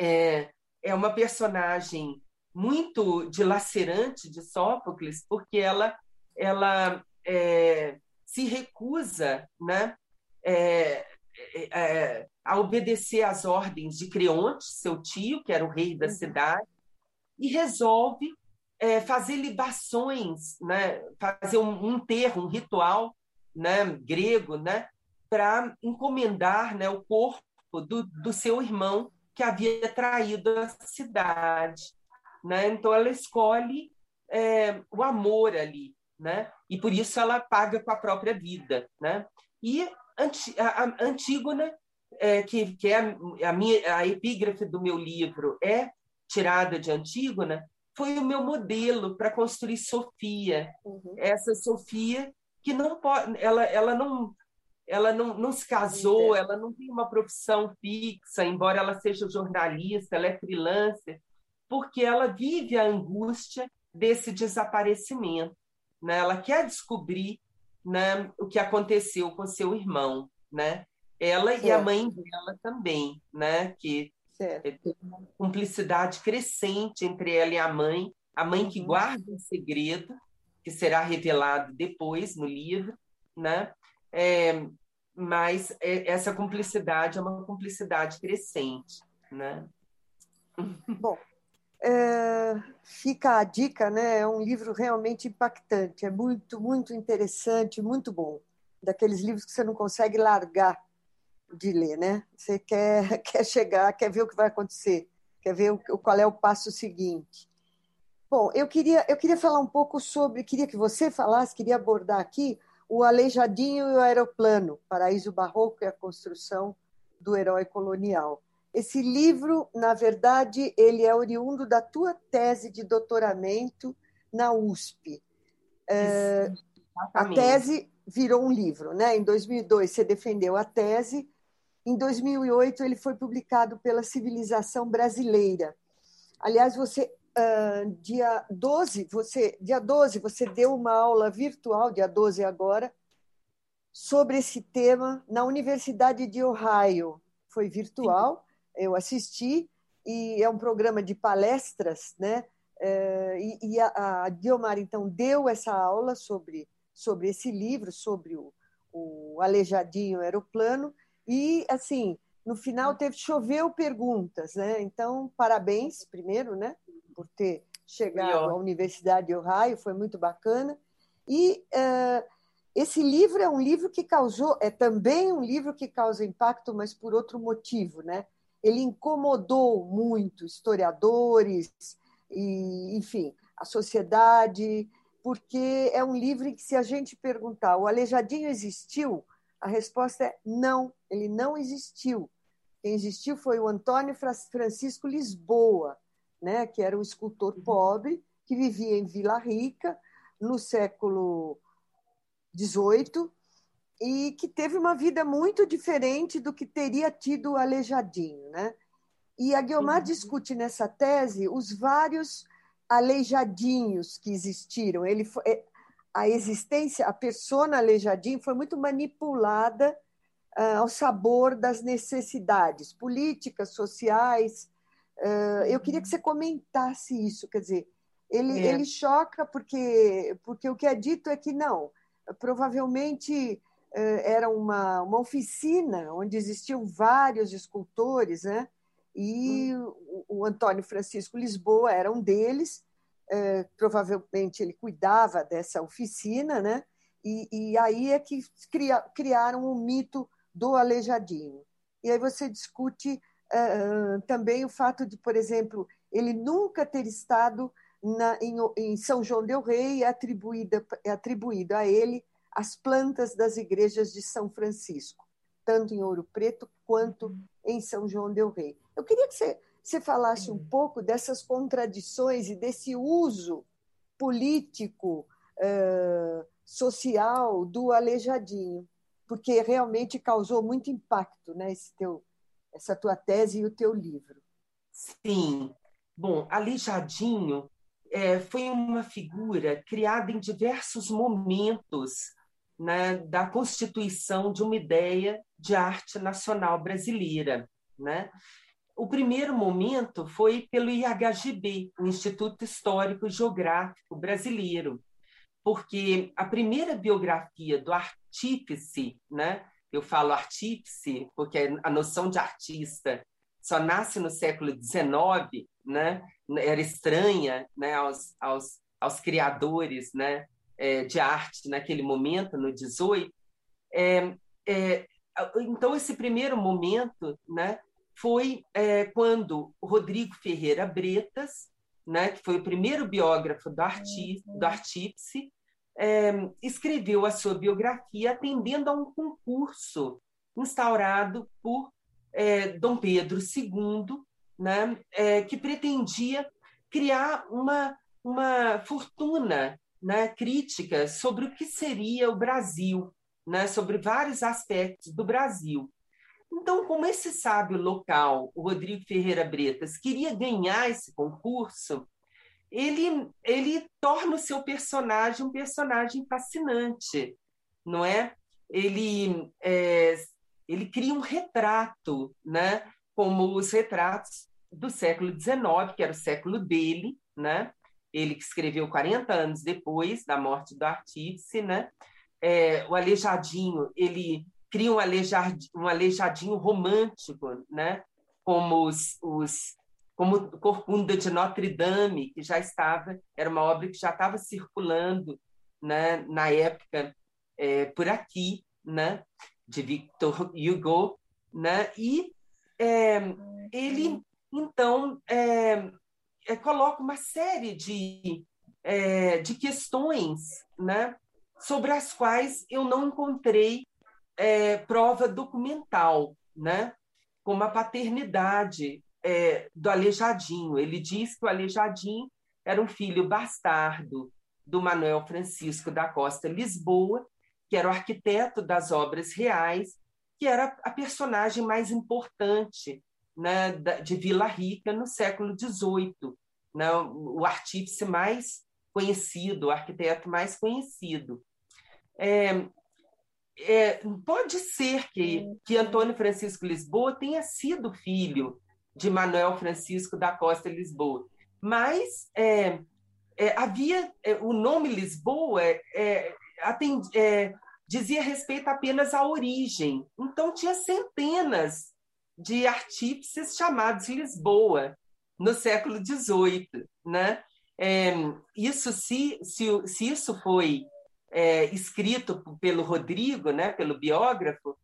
é, é uma personagem muito dilacerante de Sófocles, porque ela, ela é, se recusa né? É, é, é, a obedecer às ordens de Creonte, seu tio, que era o rei da uhum. cidade, e resolve é, fazer libações, né? fazer um, enterro, um ritual né? grego, né? para encomendar né? o corpo do, do seu irmão que havia traído a cidade. Né? Então, ela escolhe é, o amor ali, né? e por isso ela paga com a própria vida. Né? E a, Antígona, é, que, que é a, minha, a epígrafe do meu livro, é tirada de Antígona, foi o meu modelo para construir Sofia. Uhum. Essa Sofia que não pode, ela, ela não ela não, não se casou, ela não tem uma profissão fixa, embora ela seja jornalista, ela é freelancer, porque ela vive a angústia desse desaparecimento. Né? Ela quer descobrir né, o que aconteceu com seu irmão. Né? Ela e a mãe dela também, né? que Certo. É, tem uma cumplicidade crescente entre ela e a mãe, a mãe que uhum. guarda um segredo, que será revelado depois no livro, né? É, mas é, essa cumplicidade é uma cumplicidade crescente, né? Bom, é, fica a dica, né? É um livro realmente impactante, é muito, muito interessante, muito bom. Daqueles livros que você não consegue largar de ler, né? Você quer, quer chegar, quer ver o que vai acontecer, quer ver o, qual é o passo seguinte. Bom, eu queria, eu queria falar um pouco sobre, queria que você falasse, queria abordar aqui o Aleijadinho e o Aeroplano, Paraíso Barroco e a Construção do Herói Colonial. Esse livro, na verdade, ele é oriundo da tua tese de doutoramento na USP. É, a tese virou um livro, né? Em 2002 você defendeu a tese em 2008, ele foi publicado pela Civilização Brasileira. Aliás, você uh, dia 12, você dia 12 você deu uma aula virtual, dia 12 agora, sobre esse tema na Universidade de Ohio. Foi virtual, eu assisti e é um programa de palestras, né? Uh, e, e a, a Guiomar então deu essa aula sobre sobre esse livro, sobre o, o Aeroplano, e, assim, no final teve choveu perguntas, né? Então, parabéns, primeiro, né? Por ter chegado à Universidade de Ohio, foi muito bacana. E uh, esse livro é um livro que causou, é também um livro que causa impacto, mas por outro motivo, né? Ele incomodou muito historiadores e, enfim, a sociedade, porque é um livro em que, se a gente perguntar, o Aleijadinho existiu? A resposta é não, ele não existiu. Quem existiu foi o Antônio Francisco Lisboa, né, que era um escultor uhum. pobre que vivia em Vila Rica no século XVIII e que teve uma vida muito diferente do que teria tido o Aleijadinho. Né? E a Guiomar uhum. discute nessa tese os vários aleijadinhos que existiram. Ele foi, é, a existência, a persona aleijadinho foi muito manipulada uh, ao sabor das necessidades políticas, sociais. Uh, eu queria que você comentasse isso, quer dizer, ele, é. ele choca porque, porque o que é dito é que não, provavelmente uh, era uma, uma oficina onde existiam vários escultores, né? e hum. o, o Antônio Francisco Lisboa era um deles, provavelmente ele cuidava dessa oficina, né? E, e aí é que cria, criaram o mito do aleijadinho. E aí você discute uh, também o fato de, por exemplo, ele nunca ter estado na, em, em, São João del Rei, é atribuída, é atribuído a ele as plantas das igrejas de São Francisco, tanto em Ouro Preto quanto em São João del Rei. Eu queria que você, você falasse um pouco dessas contradições e desse uso político, uh, social do aleijadinho porque realmente causou muito impacto, né, esse teu, essa tua tese e o teu livro. Sim. Bom, Aleijadinho é, foi uma figura criada em diversos momentos né, da constituição de uma ideia de arte nacional brasileira. Né? O primeiro momento foi pelo IHGB, o Instituto Histórico Geográfico Brasileiro, porque a primeira biografia do artífice, né? Eu falo artífice porque a noção de artista só nasce no século XIX, né? Era estranha, né? Aos, aos, aos criadores, né? É, de arte naquele momento, no 18. É, é, então esse primeiro momento, né? Foi é, quando Rodrigo Ferreira Bretas, né? Que foi o primeiro biógrafo do, arti do é, escreveu a sua biografia atendendo a um concurso instaurado por é, Dom Pedro II, né, é, que pretendia criar uma, uma fortuna né, crítica sobre o que seria o Brasil, né, sobre vários aspectos do Brasil. Então, como esse sábio local, o Rodrigo Ferreira Bretas, queria ganhar esse concurso, ele, ele torna o seu personagem um personagem fascinante, não é? Ele, é, ele cria um retrato, né? como os retratos do século XIX, que era o século dele, né? ele que escreveu 40 anos depois da morte do artífice, né? É, o Aleijadinho, ele cria um aleijadinho, um aleijadinho romântico, né? como os, os como Corcunda de Notre Dame, que já estava, era uma obra que já estava circulando né, na época é, por aqui, né, de Victor Hugo, né, e é, ele, então, é, é coloca uma série de, é, de questões né, sobre as quais eu não encontrei é, prova documental, né, como a paternidade é, do Aleijadinho. Ele diz que o Aleijadinho era um filho bastardo do Manuel Francisco da Costa Lisboa, que era o arquiteto das obras reais, que era a personagem mais importante né, de Vila Rica no século XVIII, né, o artífice mais conhecido, o arquiteto mais conhecido. É, é, pode ser que, que Antônio Francisco Lisboa tenha sido filho de Manuel Francisco da Costa Lisboa. Mas é, é, havia é, o nome Lisboa é, atend, é, dizia respeito apenas à origem. Então tinha centenas de artífices chamados Lisboa no século XVIII, né? Isso se, se, se isso foi escrito pelo Rodrigo, né, pelo biógrafo,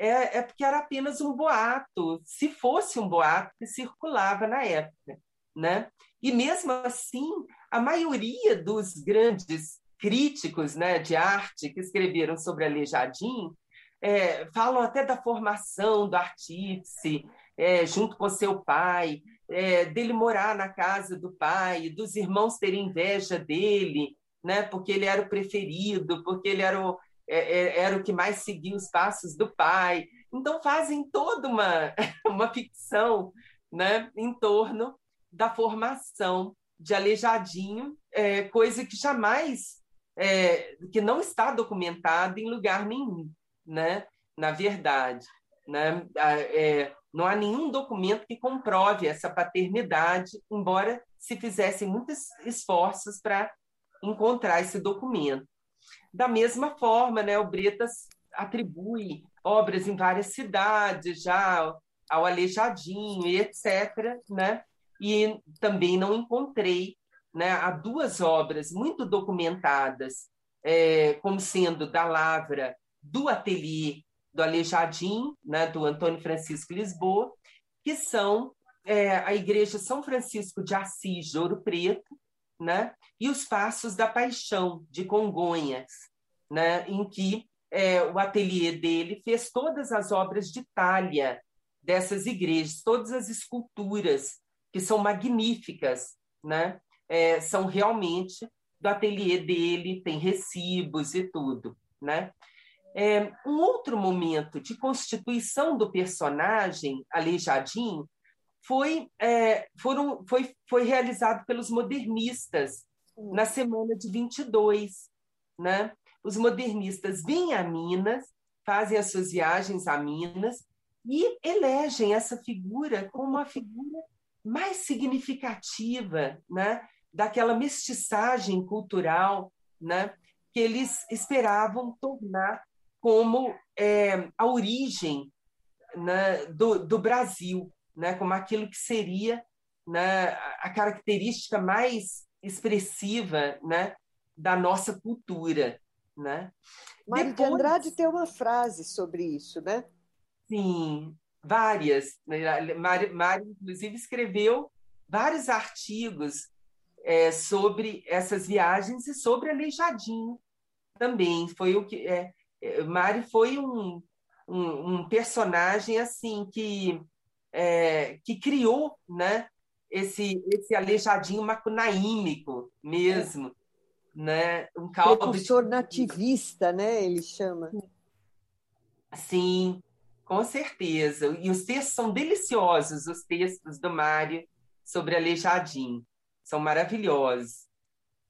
é, é porque era apenas um boato, se fosse um boato que circulava na época. Né? E mesmo assim, a maioria dos grandes críticos né, de arte que escreveram sobre Aleijadinho é, falam até da formação do artífice é, junto com seu pai, é, dele morar na casa do pai, dos irmãos terem inveja dele, né, porque ele era o preferido, porque ele era o, é, é, era o que mais seguia os passos do pai. Então fazem toda uma, uma ficção né, em torno da formação de Aleijadinho, é, coisa que jamais, é, que não está documentada em lugar nenhum, né? na verdade. Né? É, não há nenhum documento que comprove essa paternidade, embora se fizessem muitos esforços para encontrar esse documento. Da mesma forma, né, o Bretas atribui obras em várias cidades já ao Aleijadinho e etc. Né? E também não encontrei né, há duas obras muito documentadas é, como sendo da Lavra do Ateliê do Aleijadinho, né, do Antônio Francisco Lisboa, que são é, a Igreja São Francisco de Assis de Ouro Preto, né, e os Passos da Paixão de Congonhas, né, em que é, o ateliê dele fez todas as obras de talha dessas igrejas, todas as esculturas que são magníficas, né, é, são realmente do ateliê dele, tem recibos e tudo, né? É, um outro momento de constituição do personagem Aleijadinho foi, é, foram, foi, foi realizado pelos modernistas na semana de 22. Né? Os modernistas vêm a Minas, fazem as suas viagens a Minas e elegem essa figura como a figura mais significativa né? daquela mestiçagem cultural né? que eles esperavam tornar como é, a origem né, do, do Brasil, né, como aquilo que seria né, a característica mais expressiva né, da nossa cultura. Né? Mário Depois, de Andrade tem uma frase sobre isso, né? Sim, várias. Mário, Mário inclusive, escreveu vários artigos é, sobre essas viagens e sobre Aleijadinho também. Foi o que é, Mari foi um, um, um personagem assim que, é, que criou né, esse, esse aleijadinho macunaímico mesmo. É. Né? Um caldo Precursor de... nativista, né? Ele chama. Sim, com certeza. E os textos são deliciosos, os textos do Mário sobre Aleijadinho. São maravilhosos.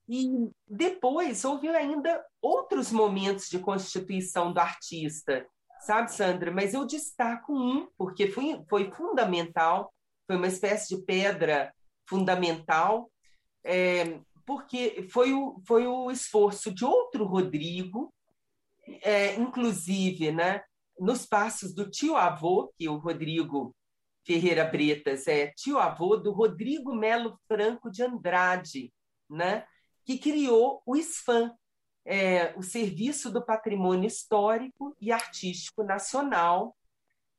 E depois houve ainda outros momentos de constituição do artista, sabe, Sandra? Mas eu destaco um, porque foi, foi fundamental, foi uma espécie de pedra fundamental, é, porque foi o, foi o esforço de outro Rodrigo, é, inclusive, né, nos passos do tio-avô, que o Rodrigo Ferreira Bretas é tio-avô do Rodrigo Melo Franco de Andrade, né? que criou o SFAM, é, o Serviço do Patrimônio Histórico e Artístico Nacional.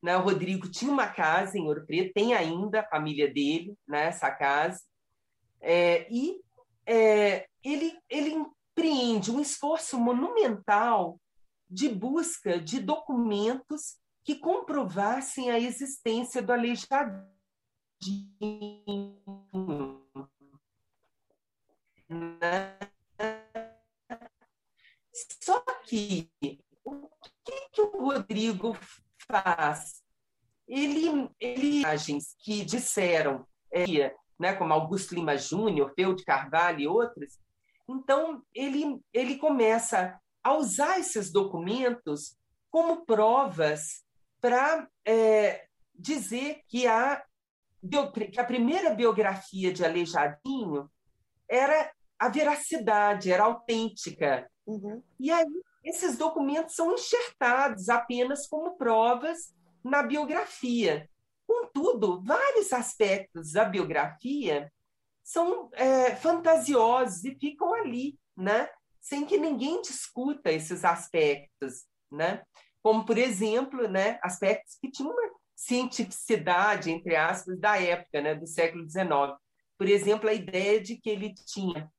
Né? O Rodrigo tinha uma casa em Ouro Preto, tem ainda a família dele, né, essa casa, é, e é, ele, ele empreende um esforço monumental de busca de documentos que comprovassem a existência do aleijadinho né? Só que o que, que o Rodrigo faz? Ele, ele imagens que disseram, é, né, como Augusto Lima Júnior, Peu de Carvalho e outros, então ele, ele começa a usar esses documentos como provas para é, dizer que a, que a primeira biografia de Aleijadinho era a veracidade, era autêntica. Uhum. E aí, esses documentos são enxertados apenas como provas na biografia. Contudo, vários aspectos da biografia são é, fantasiosos e ficam ali, né? sem que ninguém discuta esses aspectos. Né? Como, por exemplo, né, aspectos que tinham uma cientificidade, entre aspas, da época, né, do século XIX. Por exemplo, a ideia de que ele tinha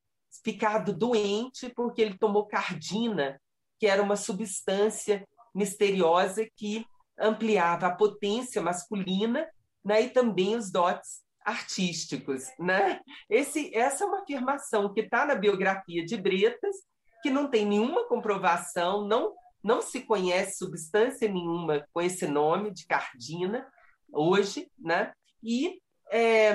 ficado doente porque ele tomou cardina, que era uma substância misteriosa que ampliava a potência masculina né, e também os dotes artísticos. Né? Esse, essa é uma afirmação que está na biografia de Bretas, que não tem nenhuma comprovação, não, não se conhece substância nenhuma com esse nome de cardina hoje, né? e é,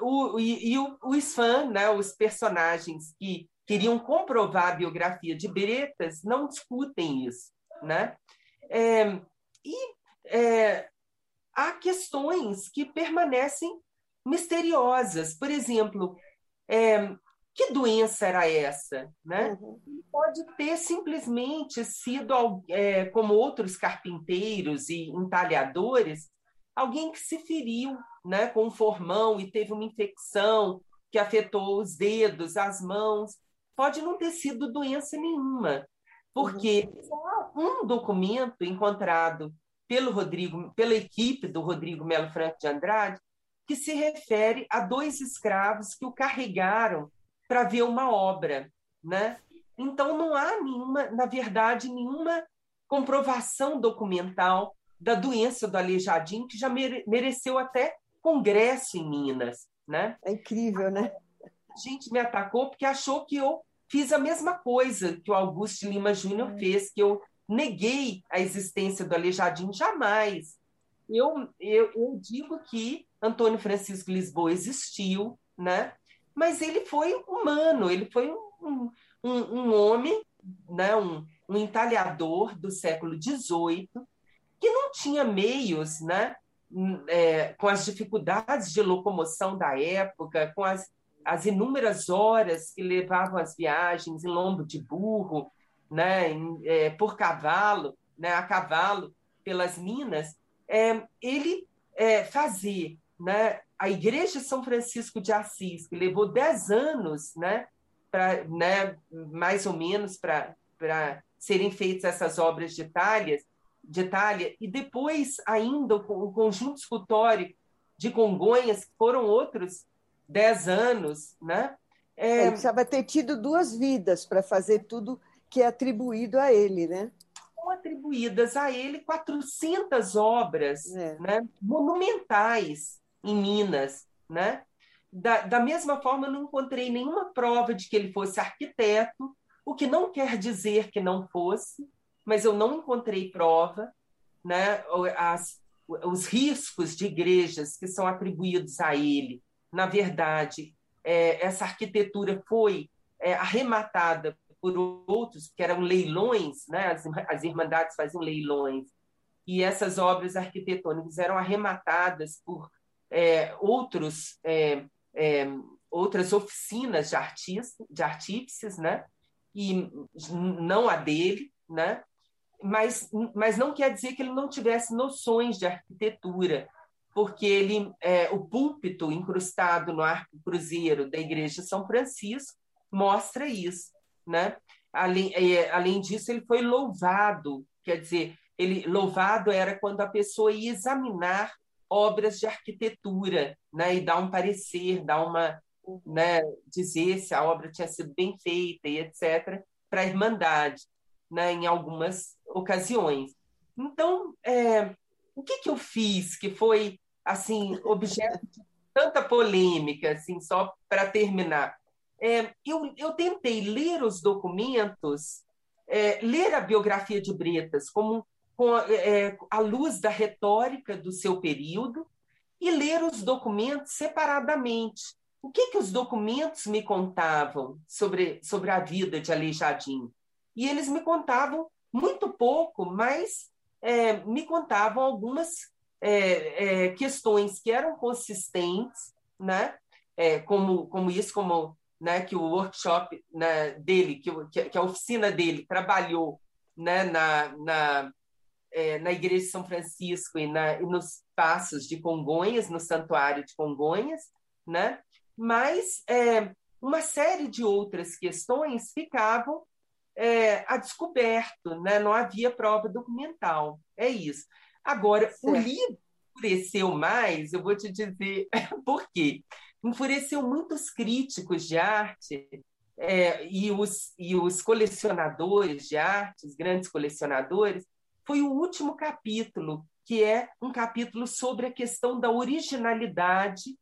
o, e, e o, os fãs, né, os personagens que queriam comprovar a biografia de Bretas, não discutem isso. Né? É, e é, há questões que permanecem misteriosas. Por exemplo, é, que doença era essa? Né? Uhum. Pode ter simplesmente sido, é, como outros carpinteiros e entalhadores, alguém que se feriu né, com um formão e teve uma infecção que afetou os dedos, as mãos. Pode não ter sido doença nenhuma, porque uhum. um documento encontrado pelo Rodrigo, pela equipe do Rodrigo Melo Franco de Andrade, que se refere a dois escravos que o carregaram para ver uma obra, né? Então não há nenhuma, na verdade, nenhuma comprovação documental da doença do aleijadinho que já mere, mereceu até congresso em Minas, né? É incrível, né? A gente me atacou porque achou que eu fiz a mesma coisa que o Augusto Lima Júnior é. fez, que eu neguei a existência do aleijadinho jamais. Eu, eu, eu digo que Antônio Francisco Lisboa existiu, né? mas ele foi humano, ele foi um, um, um homem, né? um, um entalhador do século XVIII, que não tinha meios, né? É, com as dificuldades de locomoção da época, com as, as inúmeras horas que levavam as viagens em lombo de burro, né, em, é, por cavalo, né, a cavalo pelas minas, é, ele é, fazia né, a Igreja São Francisco de Assis, que levou dez anos, né, pra, né, mais ou menos, para serem feitas essas obras de Itália, de Itália, e depois ainda o, o conjunto escultórico de Congonhas, que foram outros dez anos. Né? É... Ele precisava ter tido duas vidas para fazer tudo que é atribuído a ele, né? São atribuídas a ele 400 obras é. né, monumentais em Minas, né? Da, da mesma forma, não encontrei nenhuma prova de que ele fosse arquiteto, o que não quer dizer que não fosse, mas eu não encontrei prova, né? As, os riscos de igrejas que são atribuídos a ele, na verdade, é, essa arquitetura foi é, arrematada por outros, que eram leilões, né? as, as irmandades faziam leilões, e essas obras arquitetônicas eram arrematadas por é, outros, é, é, outras oficinas de, artista, de artífices, né? e não a dele, né? Mas, mas não quer dizer que ele não tivesse noções de arquitetura, porque ele é, o púlpito incrustado no arco cruzeiro da igreja de São Francisco mostra isso né? Além, é, além disso, ele foi louvado, quer dizer, ele louvado era quando a pessoa ia examinar obras de arquitetura, né? E dar um parecer, dar uma, né? Dizer se a obra tinha sido bem feita e etc. Para a irmandade, né? Em algumas ocasiões. Então, é, o que que eu fiz que foi assim objeto de tanta polêmica, assim, só para terminar? é, eu, eu tentei ler os documentos, é, ler a biografia de Bretas como, com a, é, a luz da retórica do seu período e ler os documentos separadamente. O que, que os documentos me contavam sobre, sobre a vida de Aleijadinho? E eles me contavam muito pouco, mas é, me contavam algumas é, é, questões que eram consistentes, né? É, como, como isso, como né, que o workshop né, dele, que, que, a oficina dele trabalhou né, na, na, é, na Igreja de São Francisco e, na, e nos passos de Congonhas, no Santuário de Congonhas, né? mas é, uma série de outras questões ficavam é, a descoberto, né? não havia prova documental. É isso. Agora, certo. o livro enfureceu mais, eu vou te dizer por quê enfureceu muitos críticos de arte é, e, os, e os colecionadores de arte, os grandes colecionadores, foi o último capítulo, que é um capítulo sobre a questão da originalidade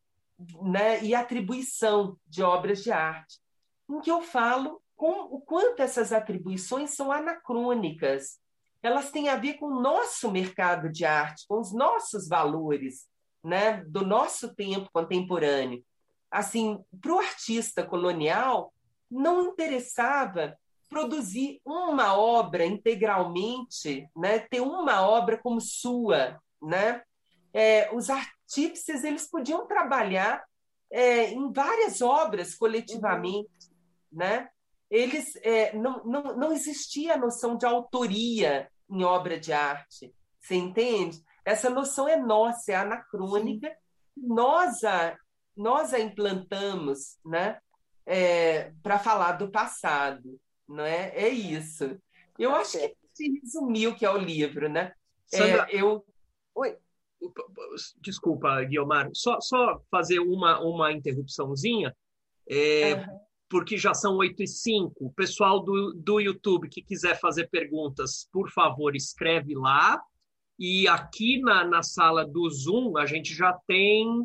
né, e atribuição de obras de arte, em que eu falo com o quanto essas atribuições são anacrônicas. Elas têm a ver com o nosso mercado de arte, com os nossos valores, né, do nosso tempo contemporâneo. assim, para o artista colonial, não interessava produzir uma obra integralmente, né? ter uma obra como sua. Né? É, os artífices eles podiam trabalhar é, em várias obras coletivamente. Uhum. Né? Eles, é, não, não, não existia a noção de autoria em obra de arte. Você entende? Essa noção é nossa, é anacrônica. Nós a, nós a implantamos né? É, para falar do passado. Não é? é isso. Eu acho que se resumiu o que é o livro. Né? É, Sandra, é, eu... Oi. Desculpa, Guilmar, só, só fazer uma, uma interrupçãozinha. É, uhum porque já são 8 e 5. O pessoal do, do YouTube que quiser fazer perguntas, por favor, escreve lá. E aqui na, na sala do Zoom, a gente já tem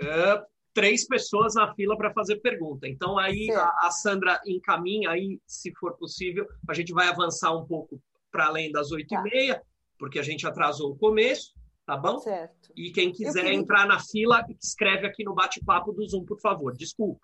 é, três pessoas na fila para fazer pergunta. Então, aí a, a, Sandra encaminha, aí, se for possível, a gente vai avançar um pouco para além das 8 tá. e meia, porque a gente atrasou o começo, tá bom? Certo. E quem quiser queria... entrar na fila, escreve aqui no bate-papo do Zoom, por favor. Desculpa.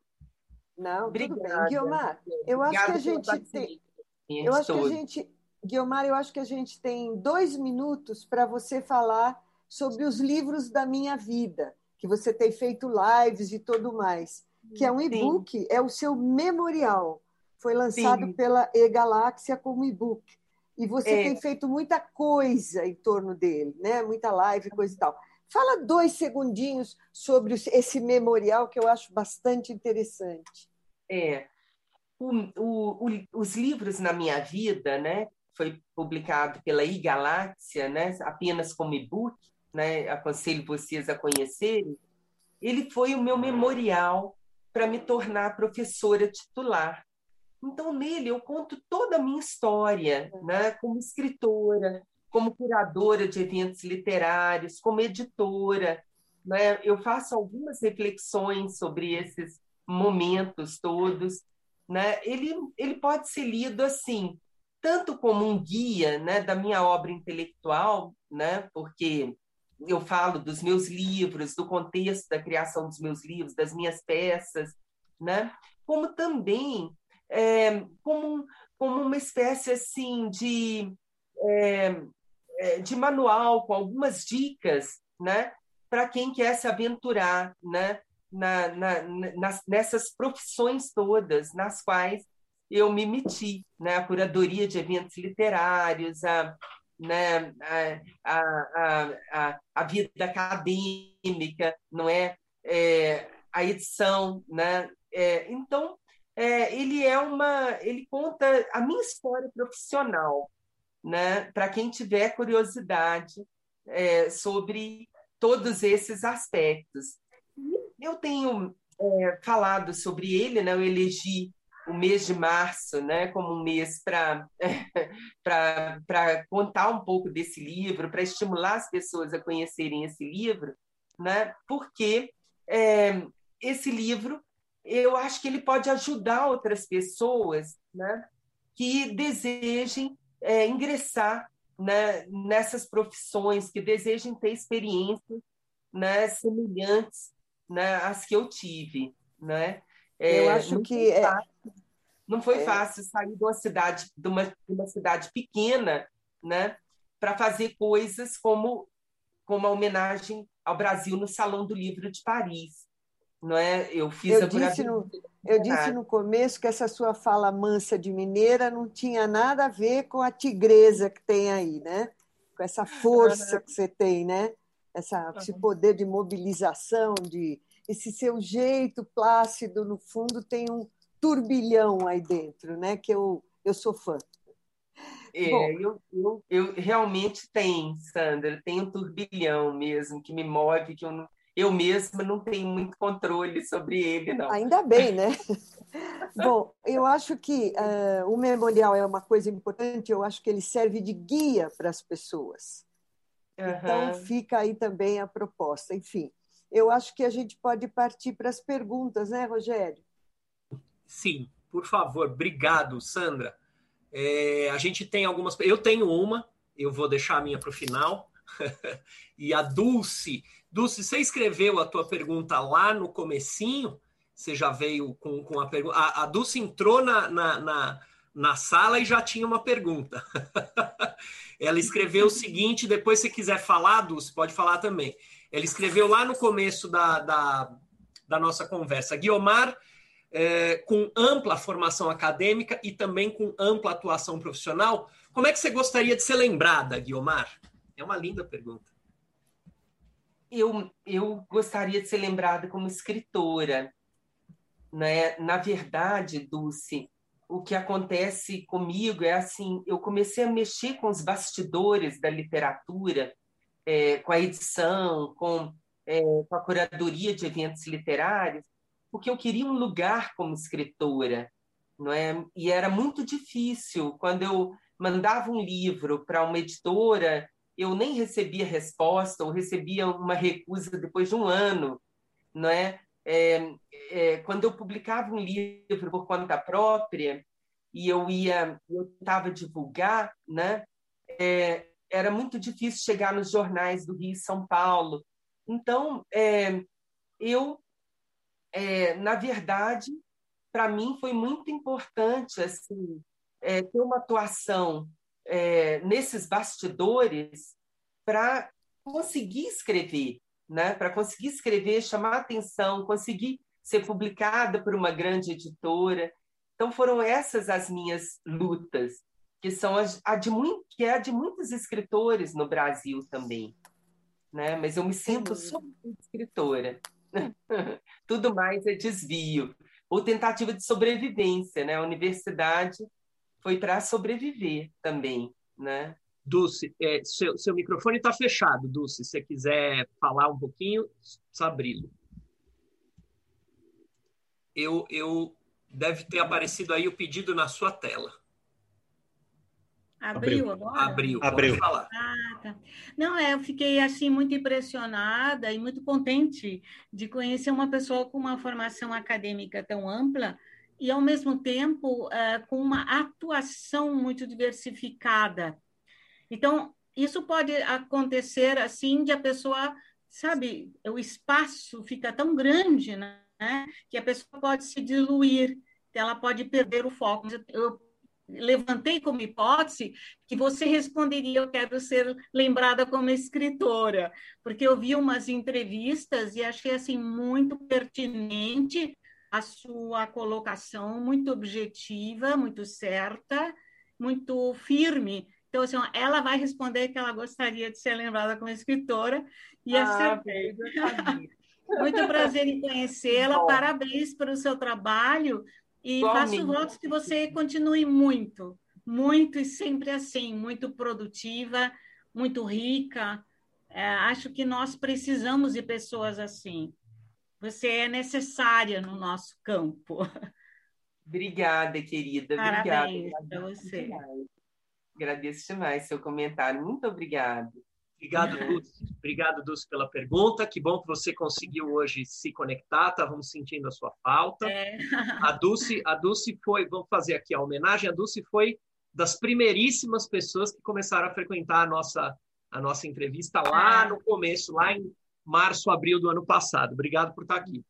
Não, Obrigada. tudo bem. Guilmar, eu Obrigada acho que a gente tem. Eu acho que a gente. Guilmar, eu acho que a gente tem dois minutos para você falar sobre os livros da minha vida, que você tem feito lives e tudo mais, que é um e-book, é o seu memorial. Foi lançado Sim. pela E-Galáxia como e-book. E você é. tem feito muita coisa em torno dele, né? Muita live, coisa e tal. Fala dois segundinhos sobre esse memorial que eu acho bastante interessante. É. O, o, o, os livros na minha vida, né? Foi publicado pela iGaláxia, né? Apenas como e-book, né? Aconselho vocês a conhecerem. Ele foi o meu memorial para me tornar professora titular. Então, nele, eu conto toda a minha história, né? como escritora, como curadora de eventos literários, como editora. Né? Eu faço algumas reflexões sobre esses momentos todos, né? Ele ele pode ser lido assim, tanto como um guia, né, da minha obra intelectual, né? Porque eu falo dos meus livros, do contexto da criação dos meus livros, das minhas peças, né? Como também é, como como uma espécie assim de é, de manual com algumas dicas, né? Para quem quer se aventurar, né? na, na, nas, nessas profissões todas nas quais eu me meti, né? a curadoria de eventos literários, a, né? a, a, a, a vida acadêmica, não é? é a edição, né? É, então é, ele é uma, ele conta a minha história profissional, né? Para quem tiver curiosidade é, sobre todos esses aspectos. Eu tenho é, falado sobre ele, né? eu elegi o mês de março né, como um mês para contar um pouco desse livro, para estimular as pessoas a conhecerem esse livro, né, porque é, esse livro eu acho que ele pode ajudar outras pessoas né, que desejem é, ingressar né, nessas profissões, que desejem ter experiências né, semelhantes né, as que eu tive, né? É, eu acho que é fácil, não foi é... fácil sair de uma cidade, de uma, de uma cidade pequena, né, para fazer coisas como como a homenagem ao Brasil no Salão do Livro de Paris, não é? Eu fiz eu a disse no, eu disse no começo que essa sua fala mansa de mineira não tinha nada a ver com a tigresa que tem aí, né? Com essa força que você tem, né? essa, esse poder de mobilização, de esse seu jeito plácido, no fundo, tem um turbilhão aí dentro, né? Que eu, eu sou fã. É, eu, eu, eu, realmente tenho, Sandra, tem um turbilhão mesmo que me move, que eu, não, eu mesma não tenho muito controle sobre ele, não. Ainda bem, né? Bom, eu acho que uh, o memorial é uma coisa importante, eu acho que ele serve de guia para as pessoas. Uhum. Então, fica aí também a proposta. Enfim, eu acho que a gente pode partir para as perguntas, né, Rogério? Sim, por favor. Obrigado, Sandra. É, a gente tem algumas. Eu tenho uma, eu vou deixar a minha para o final, e a Dulce. Dulce, você escreveu a tua pergunta lá no comecinho? Você já veio com, com a pergunta. A, a Dulce entrou na, na, na, na sala e já tinha uma pergunta. Ela escreveu o seguinte, depois se quiser falar, Dulce, pode falar também. Ela escreveu lá no começo da, da, da nossa conversa. Guiomar, é, com ampla formação acadêmica e também com ampla atuação profissional, como é que você gostaria de ser lembrada, Guiomar? É uma linda pergunta. Eu, eu gostaria de ser lembrada como escritora. Né? Na verdade, Dulce, o que acontece comigo é assim: eu comecei a mexer com os bastidores da literatura, é, com a edição, com, é, com a curadoria de eventos literários, porque eu queria um lugar como escritora, não é? E era muito difícil quando eu mandava um livro para uma editora, eu nem recebia resposta ou recebia uma recusa depois de um ano, não é? é, é quando eu publicava um livro por conta própria e eu ia, eu tentava divulgar, né? É, era muito difícil chegar nos jornais do Rio e São Paulo. Então, é, eu, é, na verdade, para mim foi muito importante assim, é, ter uma atuação é, nesses bastidores para conseguir escrever, né? para conseguir escrever, chamar atenção, conseguir ser publicada por uma grande editora. Então foram essas as minhas lutas que são a, a de muito, que é a de muitos escritores no Brasil também, né? Mas eu me sinto só escritora. Tudo mais é desvio ou tentativa de sobrevivência, né? A universidade foi para sobreviver também, né? Dulce, é, seu, seu microfone está fechado, Dulce. Se você quiser falar um pouquinho, só abri-lo. Eu, eu deve ter aparecido aí o pedido na sua tela. Abriu agora? Abriu, Abriu. falar. Ah, tá. Não, é, eu fiquei assim muito impressionada e muito contente de conhecer uma pessoa com uma formação acadêmica tão ampla e, ao mesmo tempo, é, com uma atuação muito diversificada. Então, isso pode acontecer assim de a pessoa, sabe, o espaço fica tão grande, né, que a pessoa pode se diluir, ela pode perder o foco. Eu levantei como hipótese que você responderia: Eu quero ser lembrada como escritora, porque eu vi umas entrevistas e achei assim muito pertinente a sua colocação, muito objetiva, muito certa, muito firme. Então, assim, ela vai responder que ela gostaria de ser lembrada como escritora e ah, acertei. Muito prazer em conhecê-la, parabéns pelo seu trabalho, e faço votos que você continue muito, muito e sempre assim, muito produtiva, muito rica. É, acho que nós precisamos de pessoas assim. Você é necessária no nosso campo. Obrigada, querida. Parabéns para você. Demais. Agradeço demais seu comentário. Muito obrigada. Obrigado, Dulce. Obrigado, Dulce, pela pergunta. Que bom que você conseguiu hoje se conectar. Estávamos sentindo a sua falta. É. A Dulce, a Dulce foi, vamos fazer aqui a homenagem. A Dulce foi das primeiríssimas pessoas que começaram a frequentar a nossa, a nossa entrevista lá é. no começo, lá em março, abril do ano passado. Obrigado por estar aqui.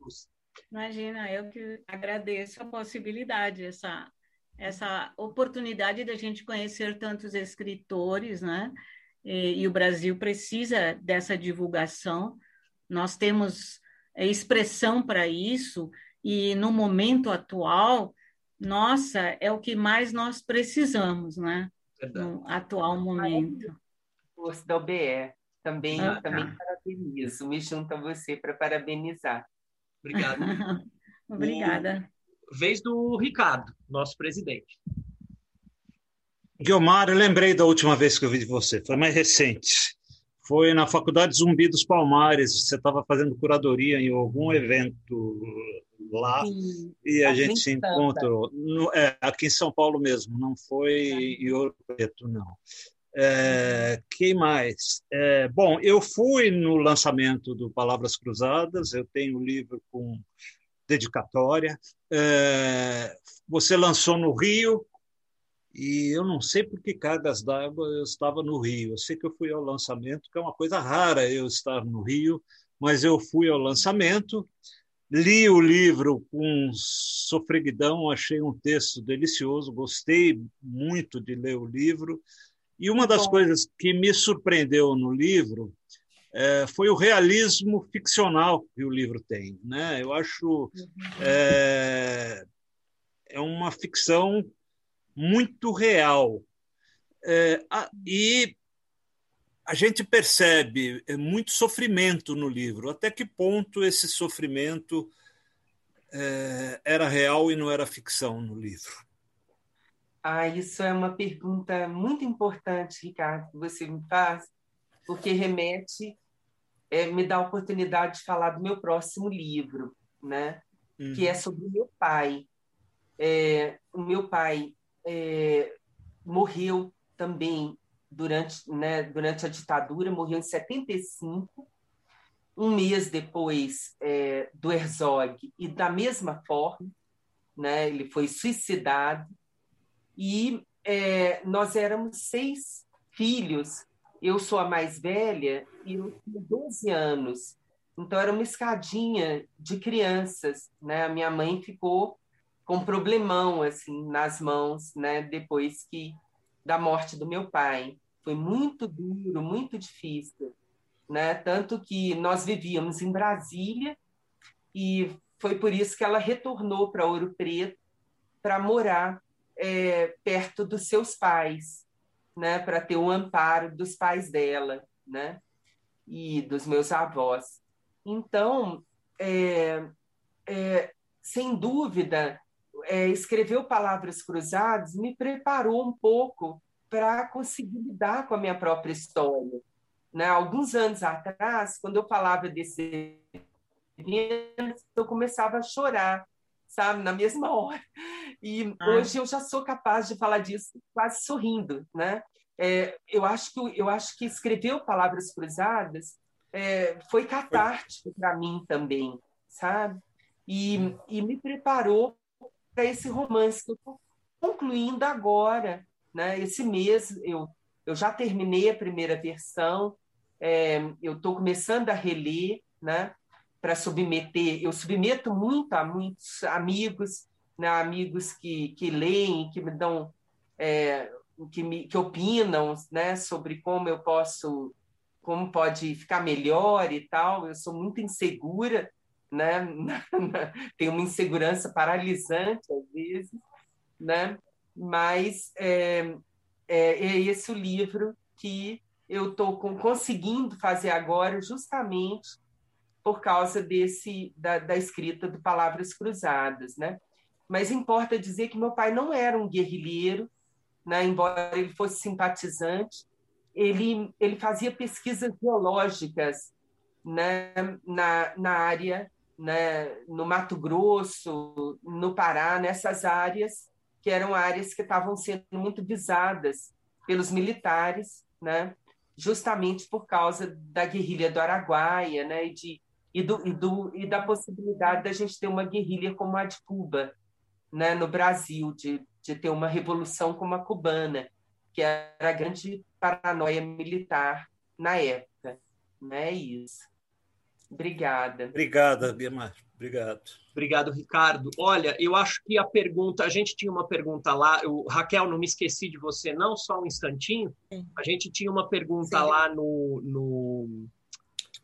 Imagina, eu que agradeço a possibilidade, essa, essa oportunidade da gente conhecer tantos escritores, né? e, e o Brasil precisa dessa divulgação. Nós temos é, expressão para isso, e no momento atual, nossa, é o que mais nós precisamos, né? Verdade. No atual momento. Força da OBE. Também, ah, também tá. Parabenizo. Me junto a você para parabenizar. Obrigado. Obrigada. vez do Ricardo, nosso presidente. Guilmar, eu lembrei da última vez que eu vi de você, foi mais recente. Foi na Faculdade Zumbi dos Palmares, você estava fazendo curadoria em algum evento lá Sim, e a gente se encontrou. No, é, aqui em São Paulo mesmo, não foi em Ouro Preto, não. É, quem mais? É, bom, eu fui no lançamento do Palavras Cruzadas, eu tenho o livro com dedicatória. É, você lançou no Rio, E eu não sei por que cargas d'água eu estava no Rio. Eu sei que eu fui ao lançamento, que é uma coisa rara eu estar no Rio, mas eu fui ao lançamento, li o livro com sofreguidão, achei um texto delicioso, gostei muito de ler o livro. E uma das Bom. coisas que me surpreendeu no livro é, foi o realismo ficcional que o livro tem. Né? Eu acho uhum. é, é uma ficção muito real. É, a, e a gente percebe é, muito sofrimento no livro. Até que ponto esse sofrimento é, era real e não era ficção no livro? Ah, isso é uma pergunta muito importante, Ricardo, que você me faz, porque remete, é, me dá a oportunidade de falar do meu próximo livro, né? Uhum. Que é sobre o meu pai. É, o meu pai é, morreu também durante, né, durante a ditadura, morreu em 75, um mês depois é, do Herzog, e da mesma forma, né, ele foi suicidado, e é, nós éramos seis filhos, eu sou a mais velha e eu tinha 12 anos, então era uma escadinha de crianças, né? A minha mãe ficou com problemão assim nas mãos, né? Depois que da morte do meu pai, foi muito duro, muito difícil, né? Tanto que nós vivíamos em Brasília e foi por isso que ela retornou para Ouro Preto para morar é, perto dos seus pais, né? Para ter o amparo dos pais dela, né? E dos meus avós. Então, é, é, sem dúvida, é, escreveu Palavras Cruzadas me preparou um pouco para conseguir lidar com a minha própria história. Né? Alguns anos atrás, quando eu falava desse evento, eu começava a chorar, sabe, na mesma hora. E ah. hoje eu já sou capaz de falar disso quase sorrindo, né? É, eu acho que eu acho que escrever Palavras Cruzadas é, foi catártico para mim também, sabe? E, e me preparou para esse romance que eu estou concluindo agora. Né? Esse mês eu, eu já terminei a primeira versão, é, eu estou começando a reler né? para submeter. Eu submeto muito a muitos amigos, né? amigos que, que leem, que me dão. É, que, me, que opinam né, sobre como eu posso, como pode ficar melhor e tal. Eu sou muito insegura, né? Tenho uma insegurança paralisante às vezes, né? Mas é, é, é esse o livro que eu estou conseguindo fazer agora, justamente por causa desse da, da escrita do Palavras Cruzadas, né? Mas importa dizer que meu pai não era um guerrilheiro, né? Embora ele fosse simpatizante, ele ele fazia pesquisas biológicas, né? Na, na área né, no Mato Grosso, no Pará, nessas áreas que eram áreas que estavam sendo muito visadas pelos militares, né, justamente por causa da guerrilha do Araguaia, né, e, de, e, do, e, do, e da possibilidade da gente ter uma guerrilha como a de Cuba, né, no Brasil, de, de ter uma revolução como a cubana, que era a grande paranoia militar na época. Né, isso. Obrigada. Obrigada, Guilherme. Obrigado. Obrigado, Ricardo. Olha, eu acho que a pergunta, a gente tinha uma pergunta lá, eu, Raquel, não me esqueci de você, não, só um instantinho. Sim. A gente tinha uma pergunta Sim. lá no, no,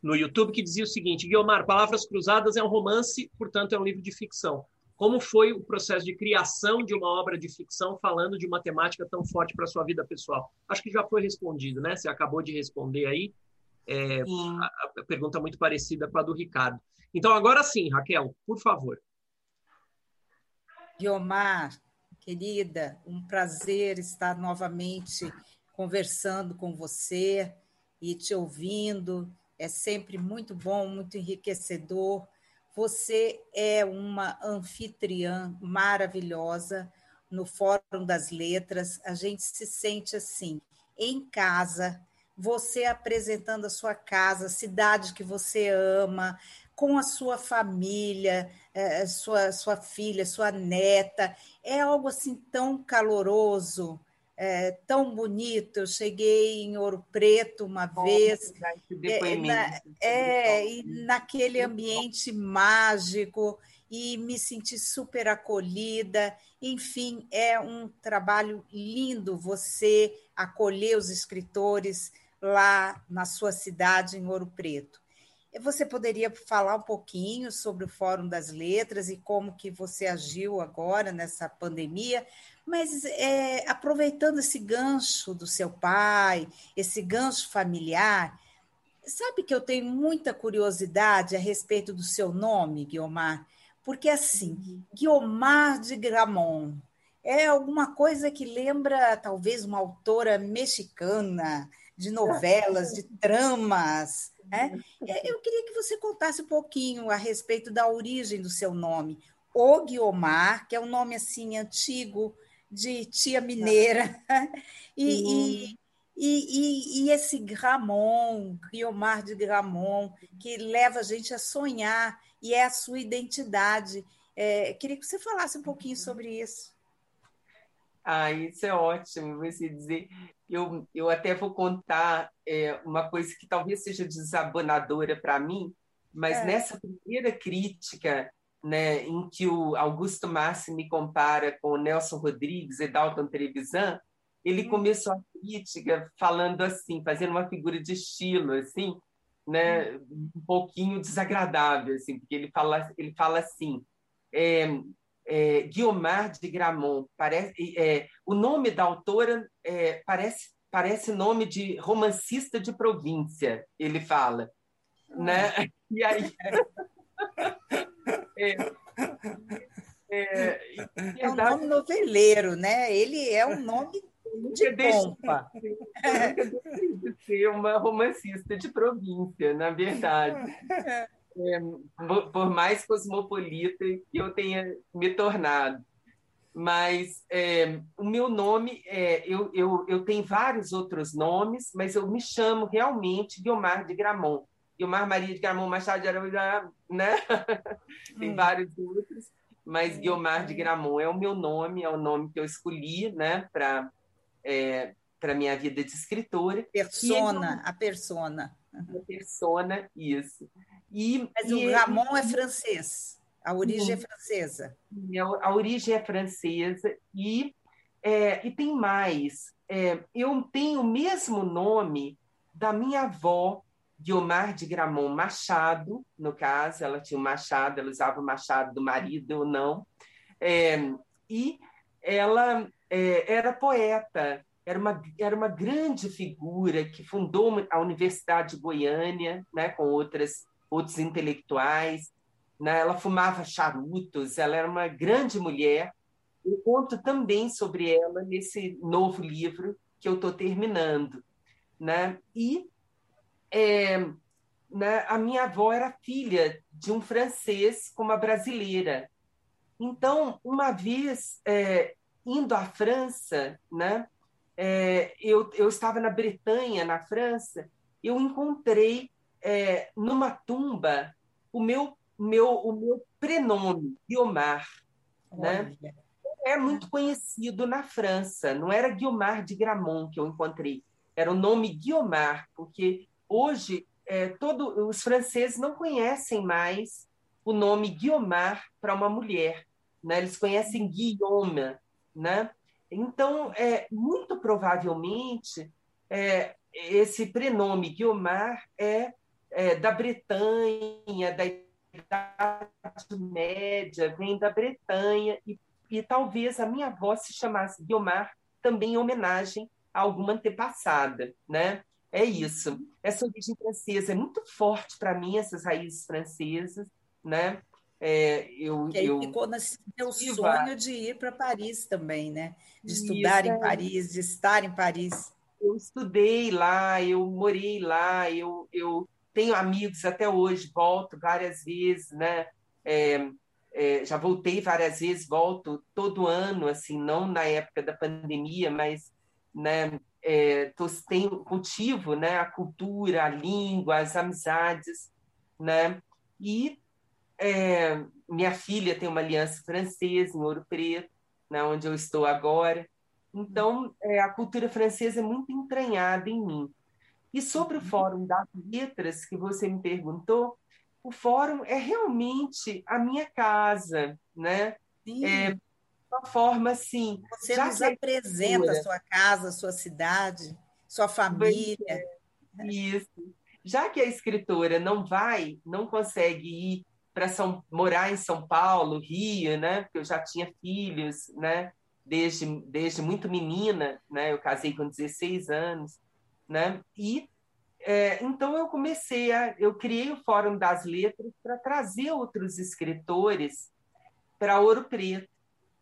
no YouTube que dizia o seguinte: Guilmar, Palavras Cruzadas é um romance, portanto, é um livro de ficção. Como foi o processo de criação de uma obra de ficção falando de uma temática tão forte para a sua vida pessoal? Acho que já foi respondido, né? Você acabou de responder aí. É, a, a pergunta muito parecida com a do Ricardo. Então, agora sim, Raquel, por favor. Guiomar, querida, um prazer estar novamente conversando com você e te ouvindo. É sempre muito bom, muito enriquecedor. Você é uma anfitriã maravilhosa no Fórum das Letras. A gente se sente assim, em casa, você apresentando a sua casa, a cidade que você ama, com a sua família, é, sua, sua filha, sua neta. É algo assim tão caloroso, é, tão bonito. Eu cheguei em Ouro Preto uma vez, é, na, é, e naquele ambiente mágico, e me senti super acolhida. Enfim, é um trabalho lindo você acolher os escritores lá na sua cidade, em Ouro Preto. Você poderia falar um pouquinho sobre o Fórum das Letras e como que você agiu agora nessa pandemia, mas é, aproveitando esse gancho do seu pai, esse gancho familiar, sabe que eu tenho muita curiosidade a respeito do seu nome, Guiomar, porque assim, uhum. Guiomar de Gramont é alguma coisa que lembra talvez uma autora mexicana de novelas, de tramas. Né? Eu queria que você contasse um pouquinho a respeito da origem do seu nome. O Guiomar, que é um nome assim antigo, de tia mineira, e, e, e, e, esse Gramont, Guiomar de Gramont, que leva a gente a sonhar, e é a sua identidade. É, queria que você falasse um pouquinho sobre isso. Ah, isso é ótimo você dizer. Eu, eu até vou contar é, uma coisa que talvez seja desabonadora para mim, mas é. nessa primeira crítica né, em que o Augusto Massi me compara com o Nelson Rodrigues e Dalton Trevisan, ele hum. começou a crítica falando assim, fazendo uma figura de estilo, assim, né, hum. um pouquinho desagradável, assim, porque ele fala, ele fala assim, é, é, Guiomar de Gramont, parece, é, o nome da autora é, parece, parece nome de romancista de província, ele fala, né? E aí É, é, é um nome noveleiro, né? Ele é um nome de pompa. De ser uma romancista de província, na verdade. É, por mais cosmopolita que eu tenha me tornado. Mas é, o meu nome, é, eu, eu, eu tenho vários outros nomes, mas eu me chamo realmente Guilmar de Gramont. Guilmar Maria de Gramont Machado de Araújo, né? Tem hum. vários outros, mas Guilmar de Gramont é o meu nome, é o nome que eu escolhi, né, para é, para minha vida de escritora. Persona, a persona. A persona, isso. E, mas e, o Ramon é francês. A origem é francesa. A, origem é francesa e é, e tem mais. É, eu tenho o mesmo nome da minha avó Guiomar de Gramont Machado, no caso, ela tinha um machado, ela usava o machado do marido ou não, é, e ela é, era poeta, era uma, era uma grande figura que fundou a Universidade de Goiânia, né, com outras, outros intelectuais, né, ela fumava charutos, ela era uma grande mulher. Eu conto também sobre ela nesse novo livro que eu estou terminando. Né? E é, né, a minha avó era filha de um francês com uma brasileira. Então, uma vez é, indo à França, né, é, eu, eu estava na Bretanha, na França, eu encontrei é, numa tumba o meu, meu, o meu prenome, Guiomar. Né? É muito conhecido na França, não era Guiomar de Gramont que eu encontrei, era o nome Guiomar, porque Hoje, é, todo, os franceses não conhecem mais o nome Guiomar para uma mulher, né? eles conhecem Guillaume. Né? Então, é, muito provavelmente, é, esse prenome Guiomar é, é da Bretanha, da Idade Média, vem da Bretanha, e, e talvez a minha avó se chamasse Guiomar também em homenagem a alguma antepassada, né? É isso. Essa origem francesa é muito forte para mim, essas raízes francesas, né? É, eu, que aí eu ficou nesse meu sonho de ir para Paris também, né? De estudar isso, em Paris, de estar em Paris. Eu estudei lá, eu morei lá, eu, eu tenho amigos até hoje, volto várias vezes, né? É, é, já voltei várias vezes, volto todo ano, assim, não na época da pandemia, mas né, é, tenho, cultivo né, a cultura, a língua, as amizades, né, E é, minha filha tem uma aliança francesa em Ouro Preto, né, onde eu estou agora. Então, é, a cultura francesa é muito entranhada em mim. E sobre o Fórum das Letras, que você me perguntou, o Fórum é realmente a minha casa, né? Sim. É uma forma assim. Você nos apresenta a sua casa, a sua cidade, sua família. É, isso. Já que a escritora não vai, não consegue ir para São morar em São Paulo, Rio, né? Porque eu já tinha filhos, né? Desde desde muito menina, né? Eu casei com 16 anos, né? E é, então eu comecei a eu criei o Fórum das Letras para trazer outros escritores para Ouro Preto,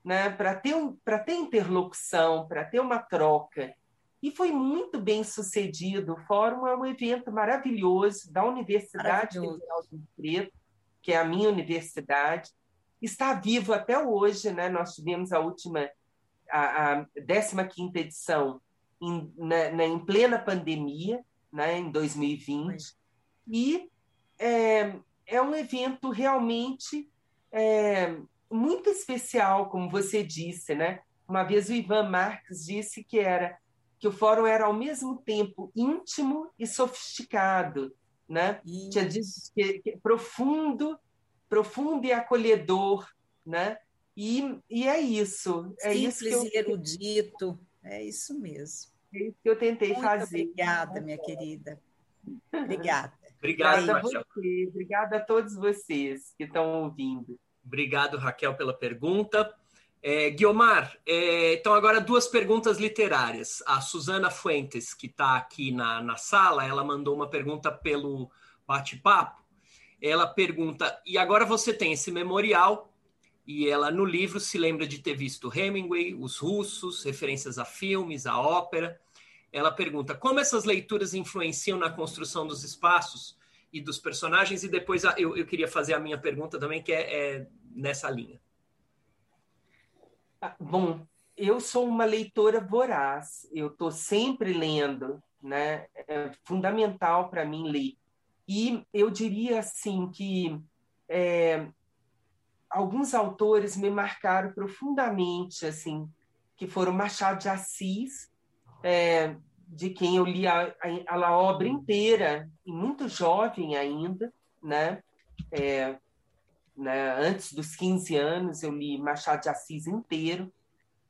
né? Para ter um, para ter interlocução, para ter uma troca. E foi muito bem sucedido. O Fórum é um evento maravilhoso da Universidade Federal do Preto que é a minha universidade, está vivo até hoje. Né? Nós tivemos a última, a, a 15 edição em, na, na, em plena pandemia, né? em 2020, e é, é um evento realmente é, muito especial, como você disse, né? Uma vez o Ivan Marques disse que era que o fórum era ao mesmo tempo íntimo e sofisticado, né? Tinha dito que, que, profundo, profundo e acolhedor, né? E, e é isso. É Simples isso que eu... e erudito. É isso mesmo. É isso que eu tentei Muito fazer. Obrigada, minha querida. Obrigada. Obrigado, a você. Obrigada a todos vocês que estão ouvindo. Obrigado, Raquel, pela pergunta. É, Guiomar, é, então agora duas perguntas literárias. A Suzana Fuentes, que está aqui na, na sala, ela mandou uma pergunta pelo bate-papo. Ela pergunta: e agora você tem esse memorial, e ela no livro se lembra de ter visto Hemingway, os russos, referências a filmes, a ópera. Ela pergunta como essas leituras influenciam na construção dos espaços e dos personagens, e depois eu, eu queria fazer a minha pergunta também, que é, é nessa linha. Ah, bom, eu sou uma leitora voraz, eu estou sempre lendo, né? É fundamental para mim ler. E eu diria assim que é, alguns autores me marcaram profundamente, assim, que foram Machado de Assis, é, de quem eu li a, a, a, obra inteira, e muito jovem ainda, né? É, né? Antes dos 15 anos, eu li Machado de Assis inteiro,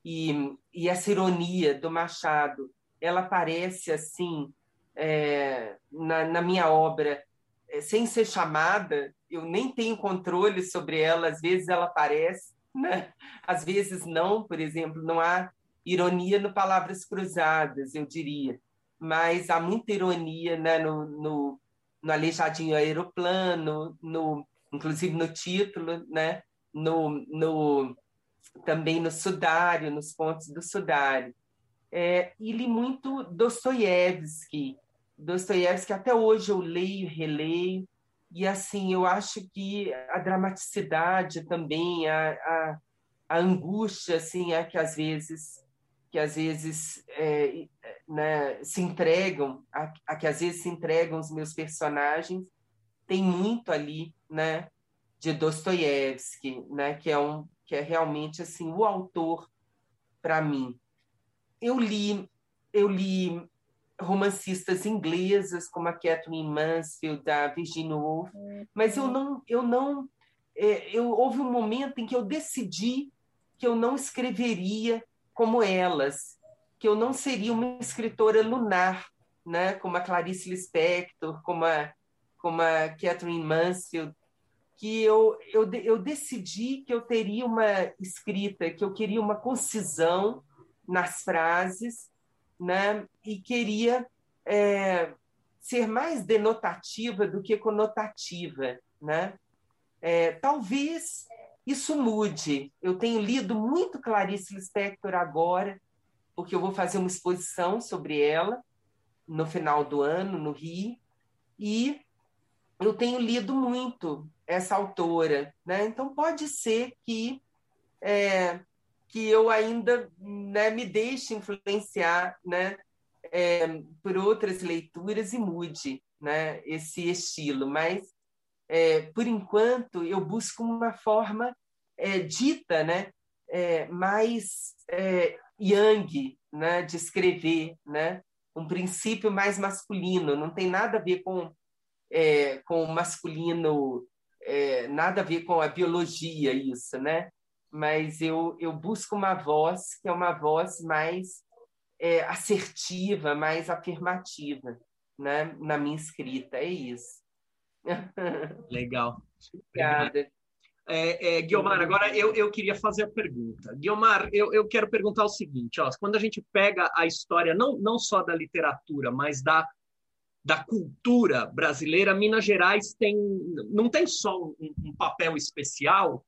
e, e essa ironia do Machado, ela aparece assim é, na, na, minha obra, é, sem ser chamada, eu nem tenho controle sobre ela, às vezes ela aparece, né? às vezes não, por exemplo, não há ironia no Palavras Cruzadas, eu diria, mas há muita ironia né? no, no, no Aleijadinho Aeroplano, no inclusive no título, né? no, no, também no Sudário, nos pontos do Sudário. É, e li muito Dostoiévski, Dostoiévski até hoje eu leio, releio, e assim, eu acho que a dramaticidade também, a, a, a angústia, assim, é que às vezes que às vezes é, né, se entregam, a, a, que às vezes se entregam os meus personagens, tem muito ali, né, de Dostoiévski, né, que é um que é realmente assim o autor para mim. Eu li eu li romancistas inglesas como a Catherine Mansfield, a Virginia Woolf, mas eu não eu não é, eu houve um momento em que eu decidi que eu não escreveria como elas, que eu não seria uma escritora lunar, né, como a Clarice Lispector, como a como a Catherine Mansfield, que eu, eu, eu decidi que eu teria uma escrita, que eu queria uma concisão nas frases, né? e queria é, ser mais denotativa do que conotativa. Né? É, talvez isso mude. Eu tenho lido muito Clarice Lispector agora, porque eu vou fazer uma exposição sobre ela no final do ano, no Rio, e eu tenho lido muito essa autora, né? Então pode ser que é, que eu ainda né, me deixe influenciar, né, é, por outras leituras e mude, né, esse estilo. Mas é, por enquanto, eu busco uma forma é, dita, né, é, mais é, yang, né, de escrever, né, um princípio mais masculino. Não tem nada a ver com é, com o masculino, nada a ver com a biologia isso, né? Mas eu eu busco uma voz que é uma voz mais é, assertiva, mais afirmativa, né? Na minha escrita é isso. Legal. Obrigada. É, é, Guilmar, agora eu, eu queria fazer a pergunta. Guilmar, eu, eu quero perguntar o seguinte: ó, quando a gente pega a história, não, não só da literatura, mas da, da cultura brasileira, Minas Gerais tem, não tem só um, um papel especial,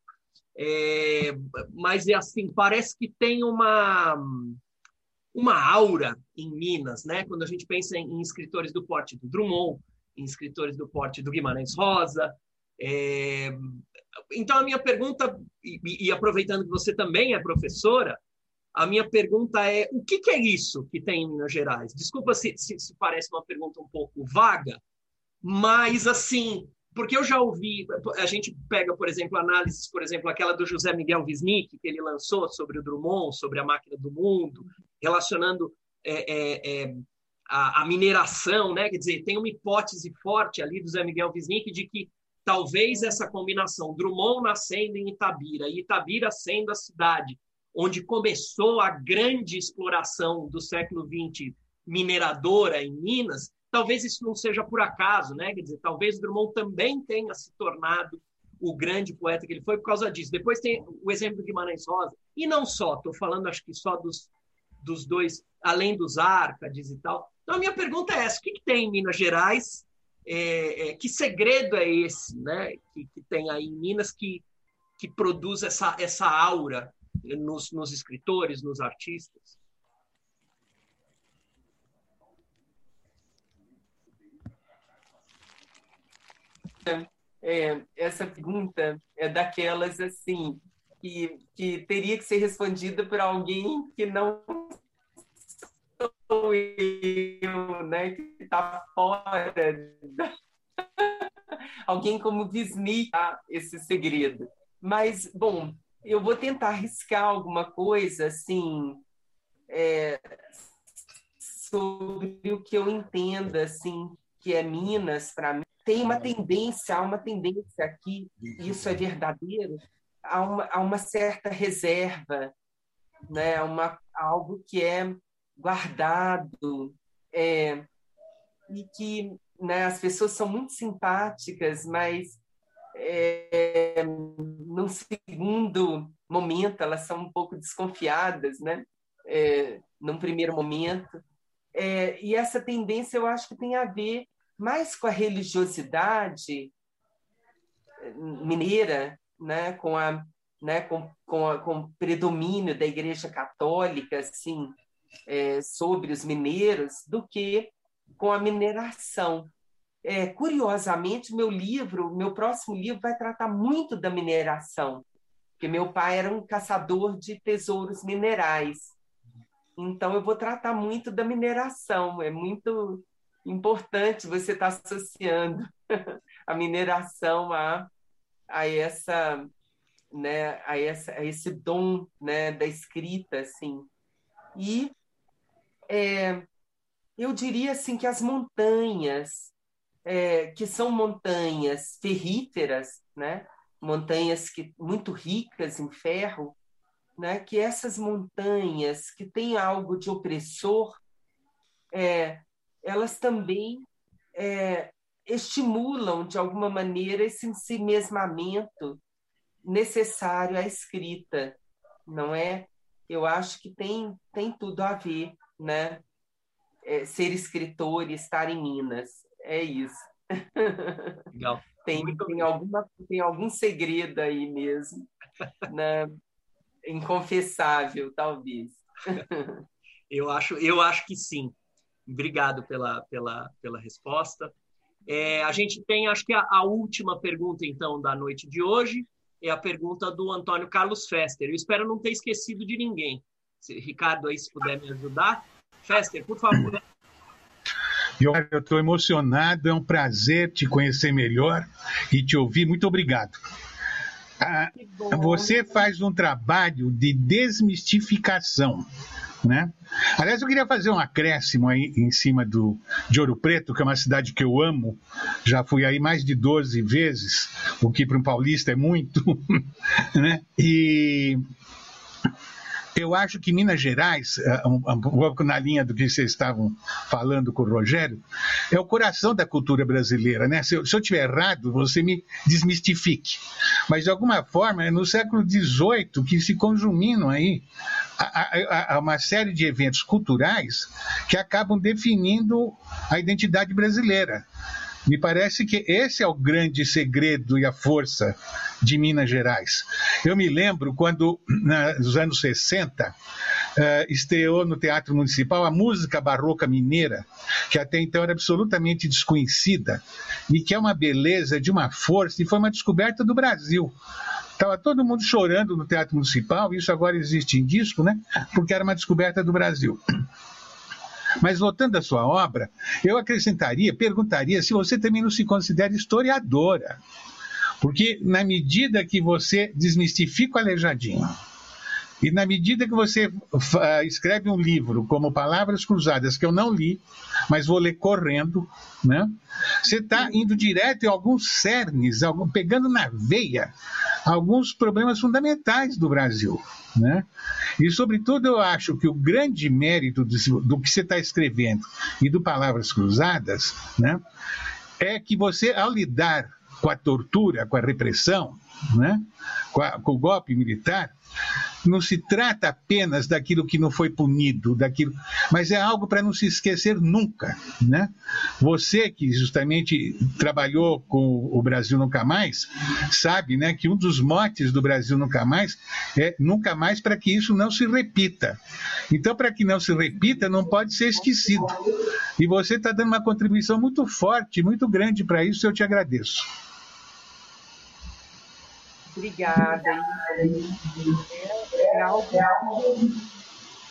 é, mas é assim, parece que tem uma, uma aura em Minas, né? quando a gente pensa em, em escritores do porte do Drummond, em escritores do porte do Guimarães Rosa. É... Então, a minha pergunta, e, e, aproveitando que você também é professora, a minha pergunta é: o que, que é isso que tem em Minas Gerais? Desculpa se, se, se, parece uma pergunta um pouco vaga, mas assim, porque eu já ouvi, a gente pega, por exemplo, análises, por exemplo, aquela do José Miguel Wisnik, que ele lançou sobre o Drummond, sobre a máquina do mundo, relacionando é, é, é a, a, mineração, né? Quer dizer, tem uma hipótese forte ali do Zé Miguel Wisnik de que talvez essa combinação Drummond nascendo em Itabira e Itabira sendo a cidade onde começou a grande exploração do século XX mineradora em Minas, talvez isso não seja por acaso, né? Quer dizer, talvez Drummond também tenha se tornado o grande poeta que ele foi por causa disso. Depois tem o exemplo de Guimarães Rosa, e não só, estou falando acho que só dos, dos dois, além dos Árcades e tal, então, a minha pergunta é essa: o que, que tem em Minas Gerais? É, é, que segredo é esse né, que, que, tem aí em Minas que, que produz essa, essa aura nos, nos escritores, nos artistas? É, essa pergunta é daquelas assim que, que teria que ser respondida por alguém que não sou eu, né, que está fora. Da... Alguém como Disney, tá? esse segredo. Mas, bom, eu vou tentar arriscar alguma coisa, assim, é, sobre o que eu entendo, assim, que é Minas, para mim. Tem uma tendência, há uma tendência aqui, isso é verdadeiro, há uma, há uma certa reserva, né? uma, algo que é guardado, é, e que né, as pessoas são muito simpáticas, mas é, num segundo momento elas são um pouco desconfiadas, né? É, num primeiro momento. É, e essa tendência eu acho que tem a ver mais com a religiosidade mineira, né? com, a, né? com, com, a, com o predomínio da Igreja Católica, assim, é, sobre os mineiros do que com a mineração. É, curiosamente, meu livro, meu próximo livro, vai tratar muito da mineração, porque meu pai era um caçador de tesouros minerais. Então, eu vou tratar muito da mineração. É muito importante você estar associando a mineração a, a essa né a, essa, a esse dom né da escrita assim e é, eu diria assim que as montanhas, é, que são montanhas ferríferas, né? montanhas que, muito ricas em ferro, né? que essas montanhas que têm algo de opressor, é, elas também é, estimulam, de alguma maneira, esse ensimesmamento necessário à escrita, não é? Eu acho que tem, tem tudo a ver né? É, ser escritor e estar em Minas. É isso. Legal. tem, tem, alguma, tem algum segredo aí mesmo, né? Inconfessável, talvez. eu, acho, eu acho que sim. Obrigado pela, pela, pela resposta. É, a gente tem, acho que a, a, última pergunta, então, da noite de hoje, é a pergunta do Antônio Carlos Fester. Eu espero não ter esquecido de ninguém. Se, Ricardo, aí, se puder me ajudar. Fester, por favor. Eu estou emocionado, é um prazer te conhecer melhor e te ouvir. Muito obrigado. Você faz um trabalho de desmistificação. Né? Aliás, eu queria fazer um acréscimo aí em cima do, de Ouro Preto, que é uma cidade que eu amo. Já fui aí mais de 12 vezes, o que para um paulista é muito. Né? E eu acho que Minas Gerais, eh, um, pouco na linha do que vocês estavam falando com o Rogério, é o coração da cultura brasileira. Né? Se eu, se eu tiver errado, você me desmistifique. Mas, de alguma forma, é no século XVIII que se conjuminam aí a, a, a uma série de eventos culturais que acabam definindo a identidade brasileira. Me parece que esse é o grande segredo e a força de Minas Gerais. Eu me lembro quando, nos anos 60, uh, estreou no Teatro Municipal a música barroca mineira, que até então era absolutamente desconhecida, e que é uma beleza, de uma força, e foi uma descoberta do Brasil. Estava todo mundo chorando no Teatro Municipal, isso agora existe em disco, né? Porque era uma descoberta do Brasil. Mas voltando à sua obra, eu acrescentaria, perguntaria se você também não se considera historiadora. Porque na medida que você desmistifica o aleijadinho, e na medida que você escreve um livro como Palavras Cruzadas, que eu não li, mas vou ler correndo, né? você está indo direto em alguns cernes, pegando na veia alguns problemas fundamentais do Brasil. Né? E, sobretudo, eu acho que o grande mérito do, do que você está escrevendo e do Palavras Cruzadas né, é que você, ao lidar com a tortura, com a repressão, né, com, a, com o golpe militar, não se trata apenas daquilo que não foi punido, daquilo, mas é algo para não se esquecer nunca, né? Você que justamente trabalhou com o Brasil Nunca Mais, sabe, né, que um dos motes do Brasil Nunca Mais é nunca mais para que isso não se repita. Então, para que não se repita, não pode ser esquecido. E você está dando uma contribuição muito forte, muito grande para isso, eu te agradeço. Obrigada. É, é algo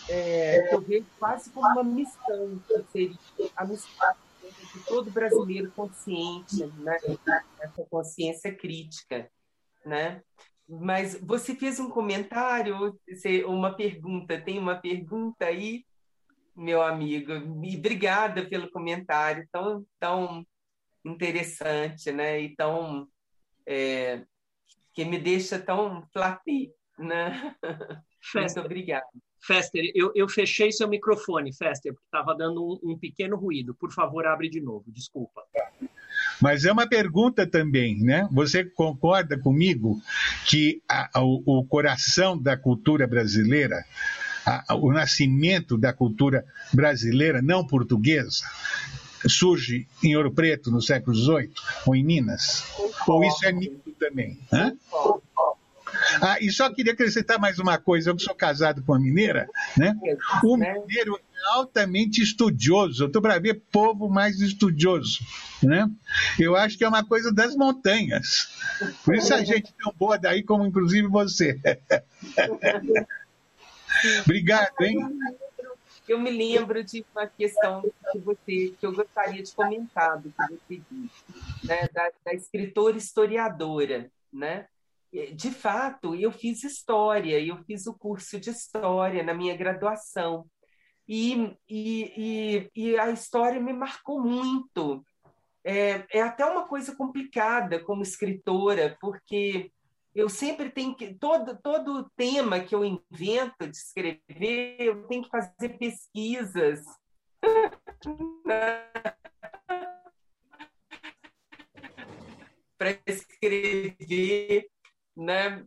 é, que eu vejo quase como uma missão, que seria a missão de todo brasileiro consciente, né? essa consciência crítica. Né? Mas você fez um comentário, uma pergunta, tem uma pergunta aí, meu amigo, e obrigada pelo comentário tão, tão interessante, né? E tão é, que me deixa tão flappy, né? Fester, Muito obrigada. Fester, eu, eu fechei seu microfone, Fester, porque estava dando um, um, pequeno ruído. Por favor, abre de novo, desculpa. Mas é uma pergunta também, né? Você concorda comigo que a, a, o, coração da cultura brasileira, a, o nascimento da cultura brasileira não portuguesa, surge em Ouro Preto no século XVIII ou em Minas? Ou isso é mito também? Hã? Ah, e só queria acrescentar mais uma coisa. Eu que sou casado com uma mineira, né? O mineiro é altamente estudioso. Eu estou para ver povo mais estudioso, né? Eu acho que é uma coisa das montanhas. Por isso a gente tão boa daí como inclusive você. Obrigado, hein? Eu me lembro de uma questão que você que eu gostaria de comentar do que você disse, né? da, da escritora historiadora, né? de fato, eu fiz história, eu fiz o curso de história na minha graduação. E, e, e, e a história me marcou muito. É, é até uma coisa complicada como escritora, porque eu sempre tenho que. Todo, todo tema que eu invento de escrever, eu tenho que fazer pesquisas. para escrever né?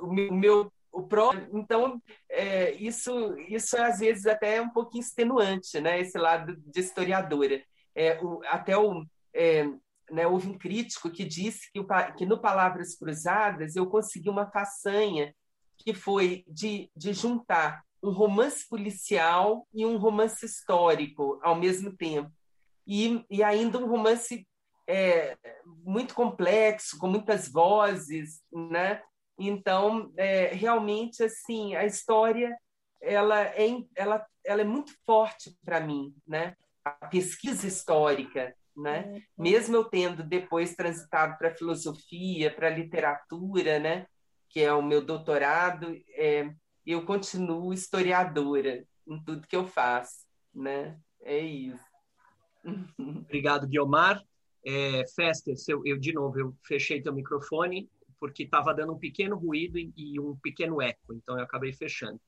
o meu o próprio, então é, isso isso é, às vezes até é um pouquinho extenuante, né? Esse lado de historiadora. É, o, até o é, né, houve um crítico que disse que, o, que no Palavras Cruzadas eu consegui uma façanha que foi de, de juntar um romance policial e um romance histórico ao mesmo tempo. E, e ainda um romance é, muito complexo, com muitas vozes, né? Então, é, realmente, assim, a história ela é, ela, ela é muito forte para mim, né? a pesquisa histórica, né? Uhum. Mesmo eu tendo depois transitado para a filosofia, para a literatura, né? Que é o meu doutorado, é, eu continuo historiadora em tudo que eu faço, né? É isso. Obrigado, Guilmar. É, Fester, eu, eu, de novo, eu fechei teu microfone porque estava dando um pequeno ruído e, e, um pequeno eco, então eu acabei fechando.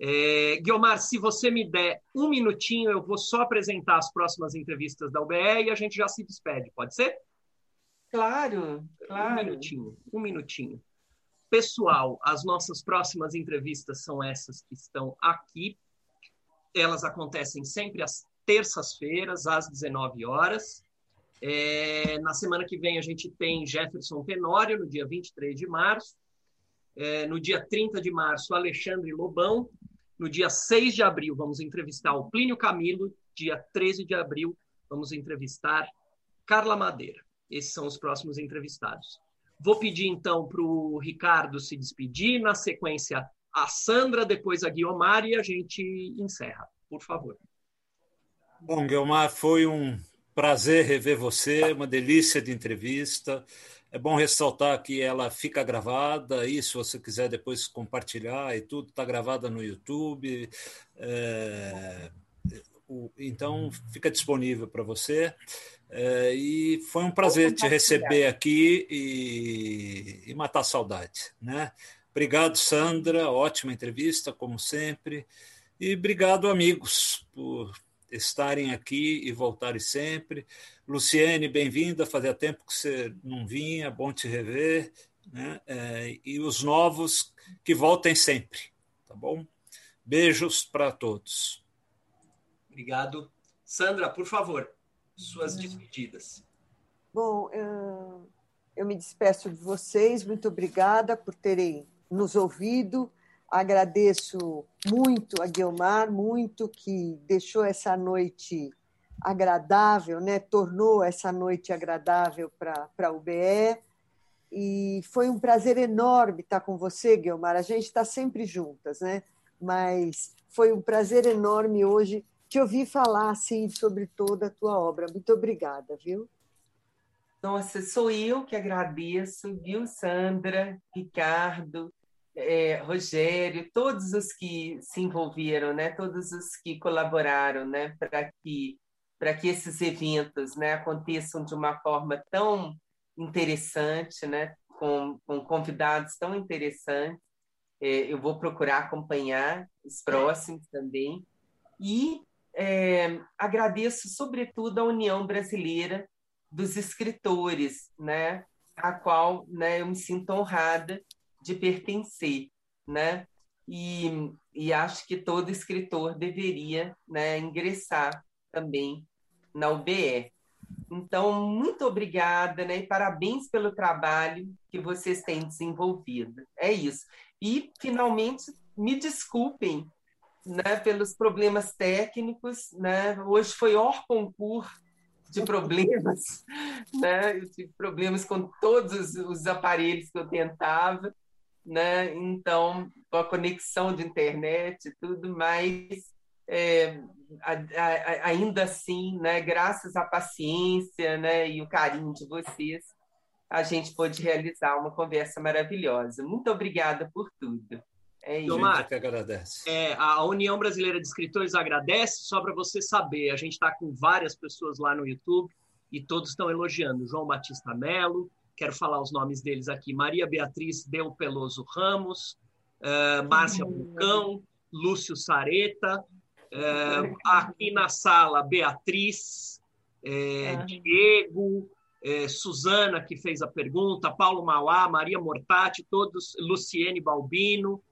É, Guilmar, se você me der um minutinho, eu vou só apresentar as próximas entrevistas da UBE e a gente já se despede, pode ser? Claro, claro. Um minutinho, um minutinho. Pessoal, as nossas próximas entrevistas são essas que estão aqui. Elas acontecem sempre às terças-feiras, às 19 horas. É, na semana que vem a gente tem Jefferson Tenório, no dia 23 de março. É, no dia 30 de março, Alexandre Lobão. No dia 6 de abril, vamos entrevistar o Plínio Camilo. Dia 13 de abril, vamos entrevistar Carla Madeira. Esses são os próximos entrevistados. Vou pedir então para o Ricardo se despedir, na sequência a Sandra, depois a Guiomar e a gente encerra. Por favor. Bom, Guilmar, foi um prazer rever você, uma delícia de entrevista. É bom ressaltar que ela fica gravada, e se você quiser depois compartilhar e tudo, está gravada no YouTube. É, então, fica disponível para você. É, e foi um prazer te receber aqui e, e matar saudade. Né? Obrigado, Sandra. Ótima entrevista, como sempre. E obrigado, amigos, por estarem aqui e voltarem sempre. Luciene, bem-vinda, fazia tempo que você não vinha, bom te rever. Né? É, e os novos que voltem sempre, tá bom? Beijos para todos. Obrigado. Sandra, por favor, suas despedidas. Bom, eu me despeço de vocês, muito obrigada por terem nos ouvido Agradeço muito a Guilmar, muito que deixou essa noite agradável, né? tornou essa noite agradável para a UBE. E foi um prazer enorme estar com você, Guilmar. A gente está sempre juntas, né? mas foi um prazer enorme hoje te ouvir falar assim, sobre toda a tua obra. Muito obrigada, viu? Nossa, sou eu que agradeço, viu, Sandra, Ricardo, é, Rogério, todos os que se envolveram, né, todos os que colaboraram, né, para que para que esses eventos, né, aconteçam de uma forma tão interessante, né, com, com convidados tão interessantes. É, eu vou procurar acompanhar os próximos também. E é, agradeço sobretudo a União Brasileira dos Escritores, né, a qual né, eu me sinto honrada de pertencer, né? E, e acho que todo escritor deveria né, ingressar também na UBE. Então, muito obrigada, né? E parabéns pelo trabalho que vocês têm desenvolvido. É isso. E, finalmente, me desculpem né, pelos problemas técnicos. Né? Hoje foi hors concurso de problemas. Né? Eu tive problemas com todos os aparelhos que eu tentava né? Então, com a conexão de internet e tudo, mas é, a, a, ainda assim, né, graças à paciência né, e o carinho de vocês, a gente pôde realizar uma conversa maravilhosa. Muito obrigada por tudo. É isso. Tomar, que agradece. É, a União Brasileira de Escritores agradece, só para você saber, a gente está com várias pessoas lá no YouTube e todos estão elogiando. João Batista Melo, quero falar os nomes deles aqui: Maria Beatriz Del Peloso Ramos, uh, Márcia Bucão, Lúcio Sareta, uh, aqui na sala Beatriz, uh, Diego, Suzana, que fez a pergunta, Paulo Mauá, Maria Mortati, todos, Luciene Balbino,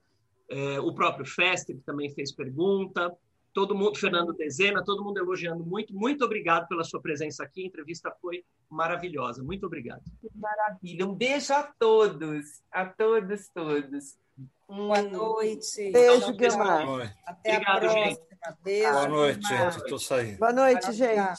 o próprio Fester, que também fez pergunta todo mundo, Fernando Dezena, todo mundo elogiando muito. Muito obrigado pela sua presença aqui. A entrevista foi maravilhosa. Muito obrigado. Maravilha. Um beijo a todos, a todos, todos. Boa noite. Beijo, Guilmar. Até obrigado, a próxima. Gente. Beijo. Boa noite, gente. Estou saindo. Boa noite, gente.